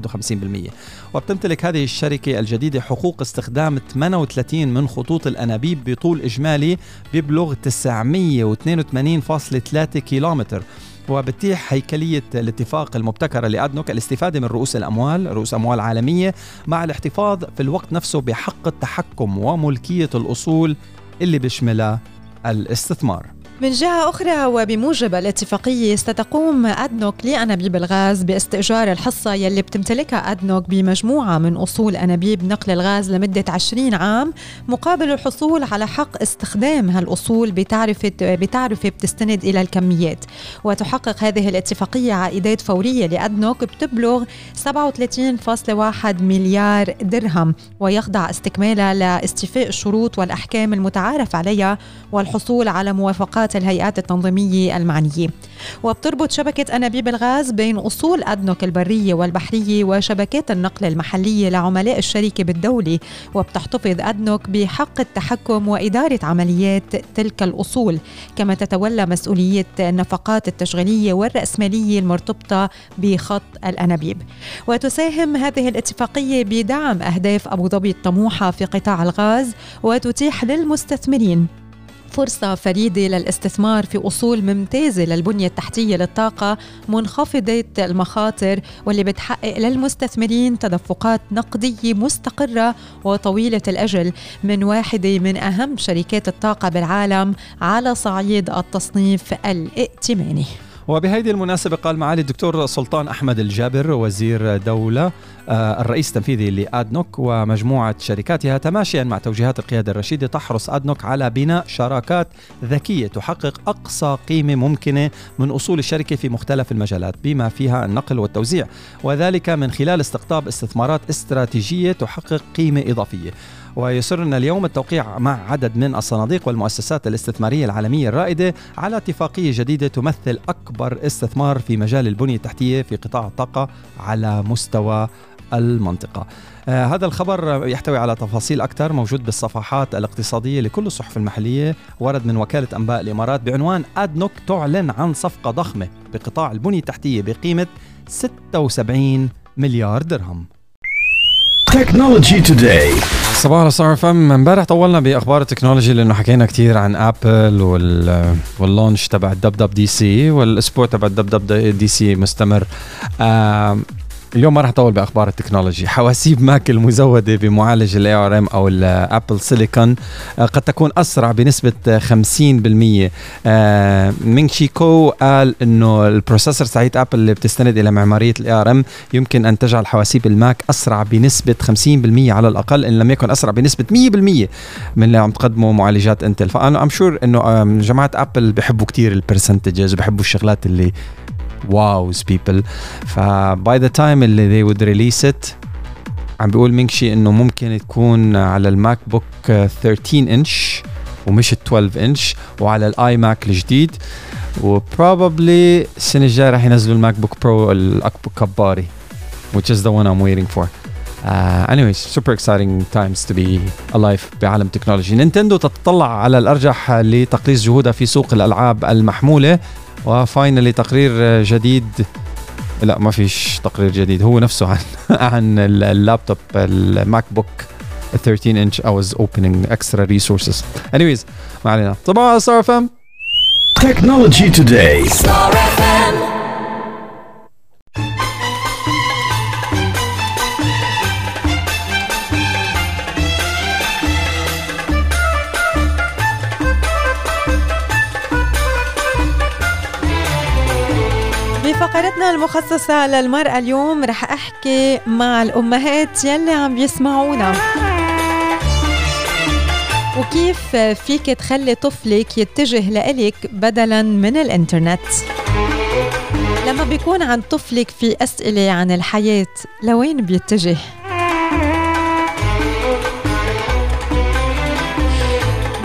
وبتمتلك هذه الشركة الجديدة حقوق استخدام 38 من خطوط الأنابيب بطول إجمالي بيبلغ 982.3 كيلومتر. وبتيح هيكلية الاتفاق المبتكرة لأدنوك الاستفادة من رؤوس الأموال رؤوس أموال عالمية مع الاحتفاظ في الوقت نفسه بحق التحكم وملكية الأصول اللي بيشملها الاستثمار. من جهة أخرى وبموجب الاتفاقية ستقوم أدنوك لأنابيب الغاز باستئجار الحصة يلي بتمتلكها أدنوك بمجموعة من أصول أنابيب نقل الغاز لمدة 20 عام مقابل الحصول على حق استخدام هالأصول بتعرفة بتعرفة بتستند إلى الكميات. وتحقق هذه الاتفاقية عائدات فورية لأدنوك بتبلغ 37.1 مليار درهم ويخضع استكمالها لاستيفاء الشروط والأحكام المتعارف عليها والحصول على موافقات قرارات الهيئات التنظيمية المعنية. وبتربط شبكة أنابيب الغاز بين أصول أدنوك البرية والبحرية وشبكات النقل المحلية لعملاء الشركة بالدولة وبتحتفظ أدنوك بحق التحكم وإدارة عمليات تلك الأصول. كما تتولى مسؤولية النفقات التشغيلية والرأسمالية المرتبطة بخط الأنابيب. وتساهم هذه الاتفاقية بدعم أهداف أبو ظبي الطموحة في قطاع الغاز وتتيح للمستثمرين. فرصة فريدة للاستثمار في أصول ممتازة للبنية التحتية للطاقة منخفضة المخاطر واللي بتحقق للمستثمرين تدفقات نقدية مستقرة وطويلة الأجل. من واحدة من أهم شركات الطاقة بالعالم على صعيد التصنيف الائتماني. وبهذه المناسبة قال معالي الدكتور سلطان أحمد الجابر وزير دولة الرئيس التنفيذي لأدنوك ومجموعة شركاتها تماشيا مع توجيهات القيادة الرشيدة تحرص أدنوك على بناء شراكات ذكية تحقق أقصى قيمة ممكنة من أصول الشركة في مختلف المجالات بما فيها النقل والتوزيع وذلك من خلال استقطاب استثمارات استراتيجية تحقق قيمة إضافية. ويسرنا اليوم التوقيع مع عدد من الصناديق والمؤسسات الاستثمارية العالمية الرائدة على اتفاقية جديدة تمثل أكبر استثمار في مجال البنية التحتية في قطاع الطاقة على مستوى المنطقة. آه هذا الخبر يحتوي على تفاصيل أكثر موجود بالصفحات الاقتصادية لكل الصحف المحلية ورد من وكالة أنباء الإمارات بعنوان أدنوك تعلن عن صفقة ضخمة بقطاع البنية التحتية بقيمة 76 مليار درهم. Technology today صباح الخير فامبارح طولنا بأخبار ال technology لأنه حكينا كثير عن Apple وال وال launch تبع ال WWDC والأسبوع تبع ال WWDC مستمر. اليوم ما راح اطول بأخبار ال technology. حواسيب Mac المزوده بمعالج ال ARM أو ال Apple silicon آه، قد تكون أسرع بنسبة 50% آه، مينغ شي كو قال إنه ال processor تاعت Apple اللي بتستند إلى معمارية ال ARM يمكن أن تجعل حواسيب ال Mac أسرع بنسبة 50% على الأقل إن لم يكن أسرع بنسبة 100% من اللي عم تقدمه معالجات Intel فأنا I'm sure إنه جماعة Apple بحبوا كثير ال percentages وبحبوا الشغلات اللي wows people ف by the time اللي they would release it عم بيقول مينكشي إنه ممكن تكون على ال MacBook 13 انش ومش 12 انش وعلى ال iMac الجديد. و probably السنة الجاية راح ينزلوا ال MacBook Pro الكباري which is the one I'm waiting for. Uh, anyways super exciting times to be alive بعالم ال technology Nintendo تتطلع على الأرجح لتقليص جهودها في سوق الألعاب المحمولة. و finally تقرير جديد. لا ما فيش تقرير جديد هو نفسه عن عن اللابتوب ال MacBook 13 inch I was opening extra resources. Anyways ما علينا. صباح ستار ام Technology المخصصة للمرأة اليوم رح أحكي مع الأمهات يلي عم بيسمعونا وكيف فيك تخلي طفلك يتجه لإلك بدلا من الإنترنت؟ لما بيكون عند طفلك في أسئلة عن الحياة لوين بيتجه؟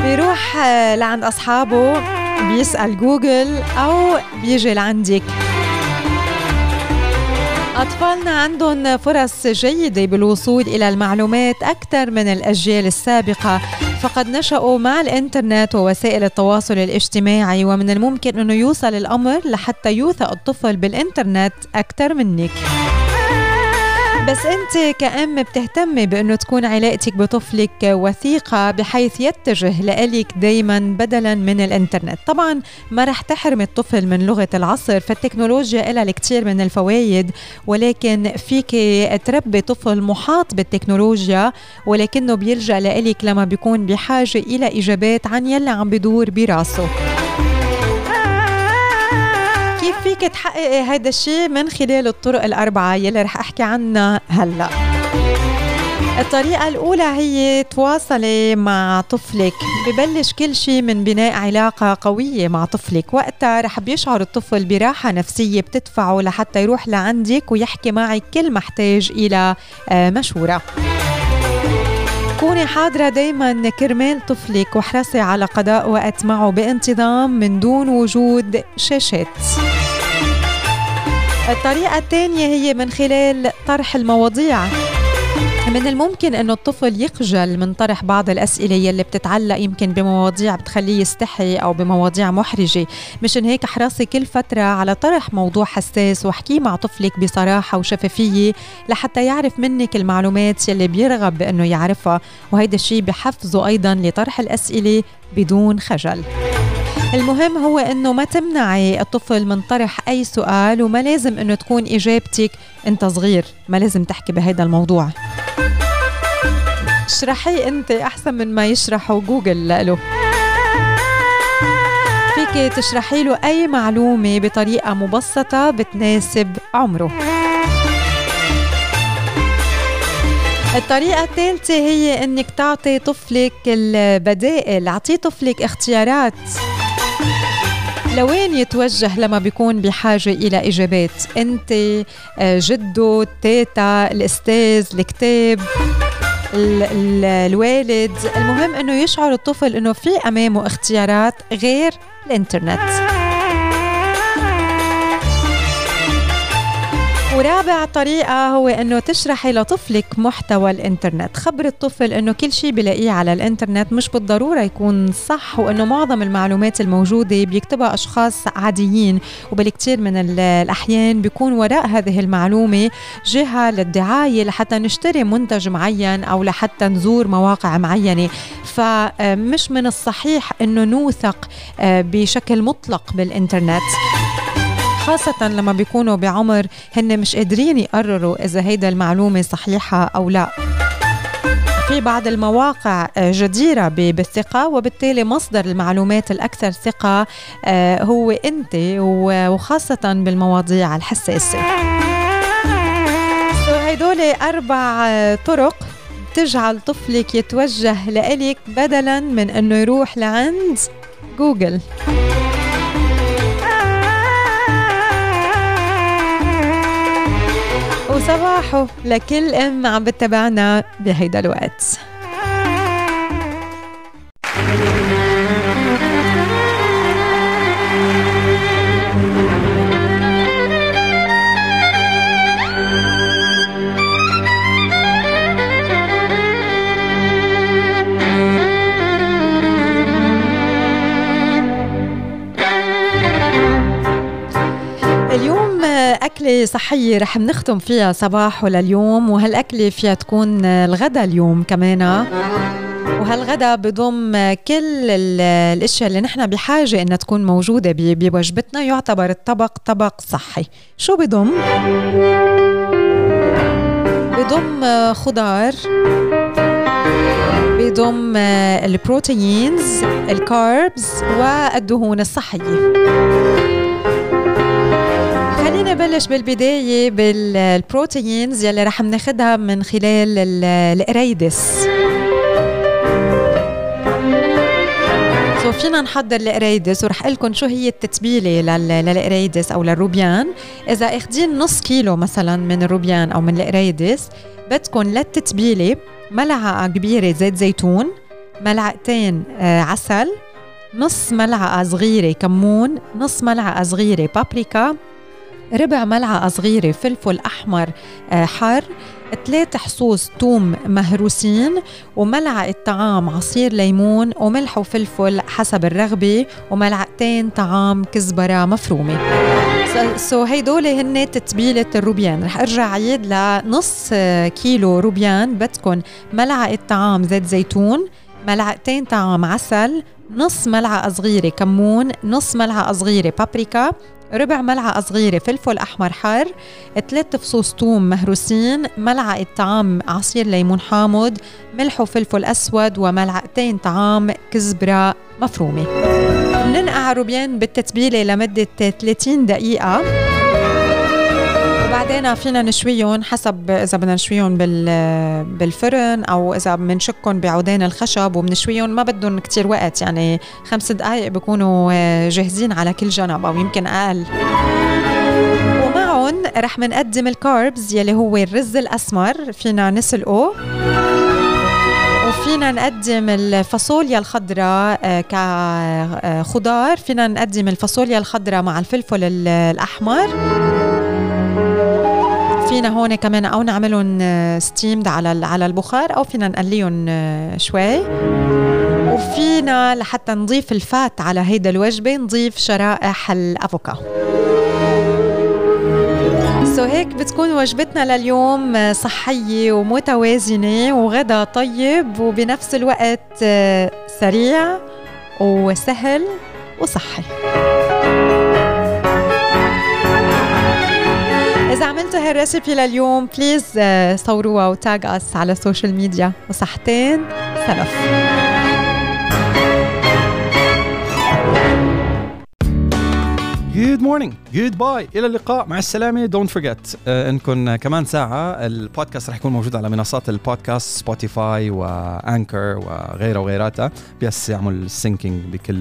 بيروح لعند أصحابه بيسأل جوجل أو بيجي لعندك. أطفالنا عندهم فرص جيدة بالوصول إلى المعلومات أكثر من الأجيال السابقة. فقد نشأوا مع الإنترنت ووسائل التواصل الاجتماعي ومن الممكن أنه يوصل الأمر لحتى يوثق الطفل بالإنترنت أكثر منك. بس أنت كأم بتهتمي بأنه تكون علاقتك بطفلك وثيقة بحيث يتجه لإلك دايما بدلا من الإنترنت. طبعا ما رح تحرم الطفل من لغة العصر فالتكنولوجيا لها الكثير من الفوائد ولكن فيك تربي طفل محاط بالتكنولوجيا ولكنه بيلجأ لإلك لما بيكون بحاجة إلى إجابات عن يلي عم بدور براسه. كيف فيك تحققي هذا الشيء من خلال الطرق الأربعة يلي رح أحكي عنها هلأ؟ الطريقة الأولى هي تواصلي مع طفلك. ببلش كل شيء من بناء علاقة قوية مع طفلك. وقتها رح بيشعر الطفل براحة نفسية بتدفعه لحتى يروح لعندك ويحكي معك كل ما احتاج إلى آه، مشورة. كوني حاضرة دايما كرمال طفلك واحرصي على قضاء وقت معه بانتظام من دون وجود شاشات. الطريقة الثانية هي من خلال طرح المواضيع. من الممكن انه الطفل يخجل من طرح بعض الأسئلة يلي بتتعلق يمكن بمواضيع بتخليه يستحي أو بمواضيع محرجة. مشان هيك احرصي كل فترة على طرح موضوع حساس واحكيه مع طفلك بصراحة وشفافية لحتى يعرف منك المعلومات يلي بيرغب بأنه يعرفها. وهيدا الشيء بحفزه أيضا لطرح الأسئلة بدون خجل. المهم هو إنه ما تمنعي الطفل من طرح أي سؤال وما لازم إنه تكون إجابتك أنت صغير ما لازم تحكي بهذا الموضوع. اشرحي أنت أحسن من ما يشرحه جوجل له فيك تشرحي له أي معلومة بطريقة مبسطة بتناسب عمره. الطريقة الثالثة هي إنك تعطي طفلك البدائل، اعطيه طفلك اختيارات. لوين يتوجه لما بيكون بحاجة إلى إجابات؟ أنت آه، جده التيتا الأستاذ الكتاب الوالد. المهم أنه يشعر الطفل أنه في أمامه اختيارات غير الإنترنت. ورابع طريقة هو إنه تشرحي لطفلك محتوى الإنترنت، خبر الطفل إنه كل شيء بلاقيه على الإنترنت مش بالضرورة يكون صح وإنه معظم المعلومات الموجودة بيكتبها أشخاص عاديين وبالكثير من الأحيان بيكون وراء هذه المعلومة جهة للدعاية لحتى نشتري منتج معين أو لحتى نزور مواقع معينة، فمش من الصحيح إنه نوثق آه، بشكل مطلق بالإنترنت. خاصة لما بيكونوا بعمر هن مش قادرين يقرروا إذا هيدا المعلومة صحيحة أو لا. في بعض المواقع آه، جديرة بالثقة وبالتالي مصدر المعلومات الأكثر ثقة آه، هو أنت وخاصة بالمواضيع الحساسة. هيدول أربع آه، طرق تجعل طفلك يتوجه لإلك بدلا من أنه يروح لعند جوجل وصباحو لكل أم عم بتتابعنا بهيدا الوقت. أكلة صحية رح نختم فيها صباح لليوم وهالأكلة فيها تكون الغدا اليوم كمان. وهالغدا بضم كل الأشياء اللي نحن بحاجة إنها تكون موجودة بوجبتنا يعتبر الطبق طبق صحي. شو بضم؟ بضم خضار بضم البروتينز الكاربز والدهون الصحية. نبلش بالبداية بال proteins يلي رح ناخدها من خلال القريدس so فينا نحضر القريدس ورح لكم شو هي التتبيلة للقريدس أو للروبيان. إذا اخذين نص كيلو مثلا من الروبيان أو من القريدس بدكم للتتبيلة ملعقة كبيرة زيت زيتون ملعقتين آه، عسل نص ملعقة صغيرة كمون نص ملعقة صغيرة بابريكا ربع ملعقة صغيرة فلفل أحمر آه، حر ثلاث حصوص توم مهروسين وملعقة طعام عصير ليمون وملح وفلفل حسب الرغبة وملعقتين طعام كزبرة مفرومة. سو هيدول هن تتبيلة الروبيان. رح أرجع عيد لنص كيلو روبيان. بدكم ملعقة طعام زيت زيتون ملعقتين طعام عسل نص ملعقة صغيرة كمون نص ملعقة صغيرة بابريكا ربع ملعقة صغيرة فلفل أحمر حار ثلاث فصوص توم مهروسين ملعقة طعام عصير ليمون حامض ملح وفلفل أسود وملعقتين طعام كزبرة مفرومة. ننقع روبيان بالتتبيلة لمدة 30 دقيقة. وبعدين فينا نشويهم حسب إذا بدنا نشويهم بالفرن أو إذا بنشكهم بعودين الخشب وبنشويهم ما بدهم كتير وقت. يعني خمس دقائق بيكونوا جاهزين على كل جنب أو يمكن أقل. ومعهم رح منقدم الكاربز يلي هو الرز الأسمر فينا نسلقه. وفينا نقدم الفاصوليا الخضراء آه، كخضار فينا نقدم الفاصوليا الخضراء مع الفلفل الأحمر. فينا هون كمان أو نعملهم steamed على على البخار أو فينا نقليهم آه، شوي. وفينا لحتى نضيف ال fat على هيدا الوجبة نضيف شرائح الأفوكا. so هيك بتكون وجبتنا لليوم آه، صحية ومتوازنة وغدا طيب وبنفس الوقت آه، سريع وسهل وصحي. إذا عملتوا هال recipe لليوم please آه، صوروها و tag us على ال social media وصحتين سلف. good morning goodbye إلى اللقاء. مع السلامة. don't forget انكم كمان ساعة البودكاست رح يكون موجود على منصات البودكاست Spotify و Anchor وغيرها وغيراتها. بس يعمل syncing بكل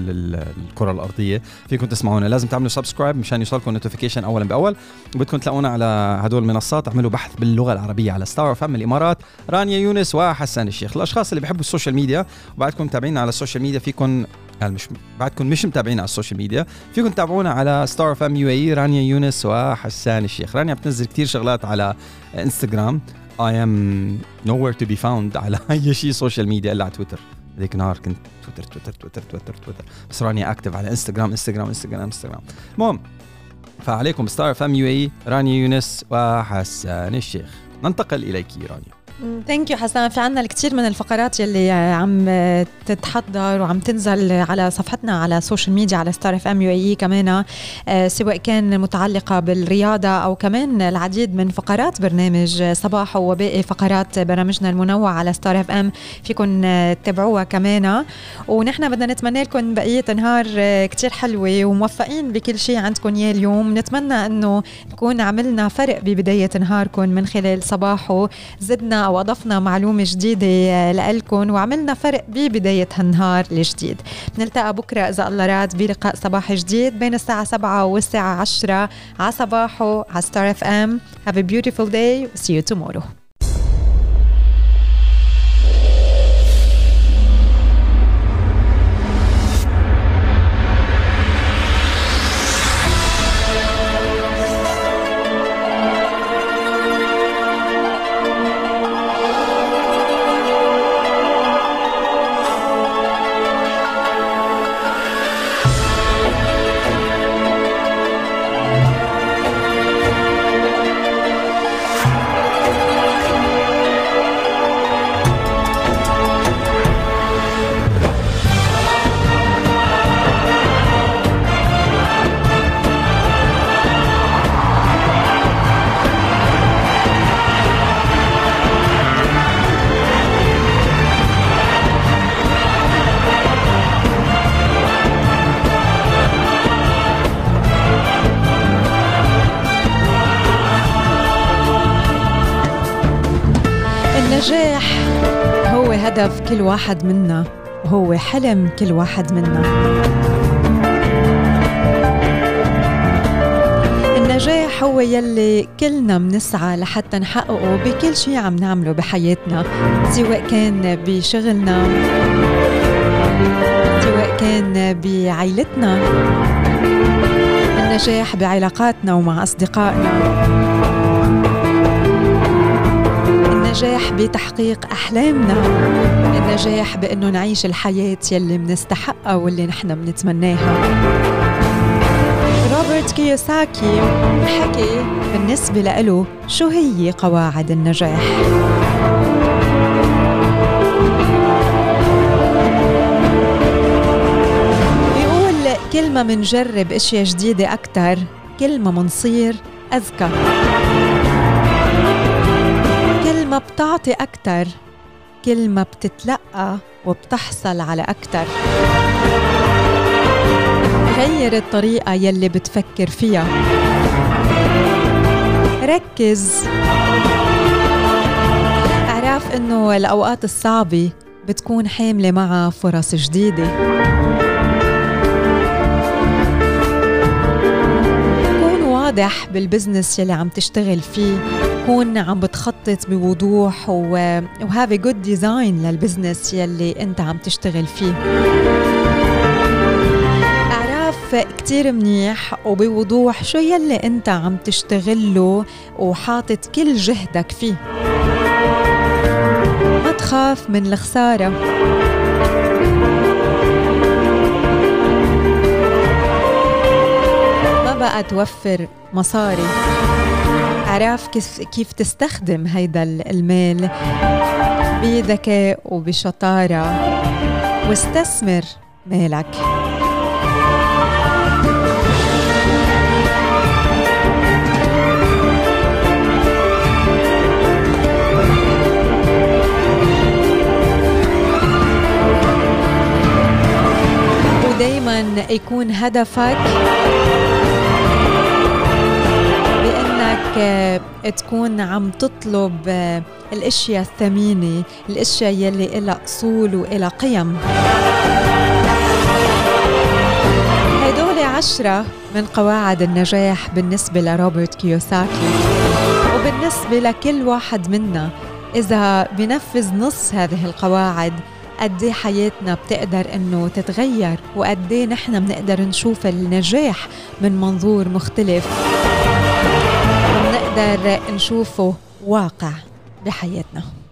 الكرة الأرضية. فيكم تسمعونا. لازم تعملوا subscribe مشان يوصلكم notification اولا بأول. وبدكم تلاقونا على هدول المنصات. اعملوا بحث باللغة العربية على Star FM الإمارات. رانيا يونس وحسان الشيخ. الأشخاص اللي بيحبوا ال social media وبعدكم متابعينا على ال social media فيكم مش بعدكم مش متابعين على ال social media فيكم تتابعونا على Star FM UAE رانيا يونس وحسان الشيخ. رانيا بتنزل كثير شغلات على انستغرام I'm nowhere to be found على أي شيء social media إلا على تويتر ذيك النهار كنت تويتر تويتر تويتر تويتر تويتر بس رانيا active على انستغرام انستغرام انستغرام انستغرام المهم فعليكم Star FM UAE رانيا يونس وحسان الشيخ. ننتقل إليك رانيا. thank you حسان في عنا الكثير من الفقرات يلي عم تتحضر وعم تنزل على صفحتنا على ال social media على Star FM UAE كمان آه، سواء كان متعلقة بالرياضة أو كمان العديد من فقرات برنامج صباحو وباقي فقرات برامجنا المنوع على Star FM فيكم تتابعوها كمان. ونحن بدنا نتمنى لكم بقية نهار كثير حلوة وموفقين بكل شيء عندكم اياه اليوم. نتمنى إنه نكون عملنا فرق ببداية نهاركم من خلال صباحو. زدنا أو اضفنا معلومة جديدة آه، لكم وعملنا فرق ببداية هالنهار الجديد. نلتقى بكرة إذا الله راد بلقاء صباح جديد بين الساعة 7 والساعة 10 على صباحو على Star FM Have a beautiful day. See you tomorrow. كل واحد منا وهو حلم كل واحد منا. النجاح هو يلي كلنا منسعى لحتى نحققه بكل شيء عم نعمله بحياتنا سواء كان بشغلنا سواء كان بعائلتنا النجاح بعلاقاتنا ومع أصدقائنا. النجاح بتحقيق أحلامنا. النجاح بأنه نعيش الحياة يلي منستحقها واللي نحن بنتمناها روبرت كيوساكي حكي بالنسبة له شو هي قواعد النجاح. بيقول كل ما منجرب إشياء جديدة أكتر كل ما منصير أذكى. ما بتعطي أكتر كل ما بتتلقى وبتحصل على أكتر. غير الطريقة يلي بتفكر فيها. ركز. اعرف إنه الأوقات الصعبة بتكون حاملة معها فرص جديدة. كون واضح بال business يلي عم تشتغل فيه. كون عم بتخطط بوضوح و have good design لل business يلي انت عم تشتغل فيه. كتير منيح وبوضوح شو يلي انت عم تشتغله وحاطط كل جهدك فيه. ما تخاف من الخسارة. ما بقى توفر مصاري. عرف كيف كيف تستخدم هيدا المال بذكاء وبشطارة. واستثمر مالك. ودايما يكون هدفك بانك تكون عم تطلب الأشياء الثمينة الأشياء يلي لها أصول وإلها قيم. هدول عشرة من قواعد النجاح بالنسبة لروبرت كيوساكي. وبالنسبة لكل واحد منا إذا بنفذ نص هذه القواعد قد إيه حياتنا بتقدر إنه تتغير؟ وقد إيه نحن بنقدر نشوف النجاح من منظور مختلف؟ وبنقدر نشوفه واقع بحياتنا.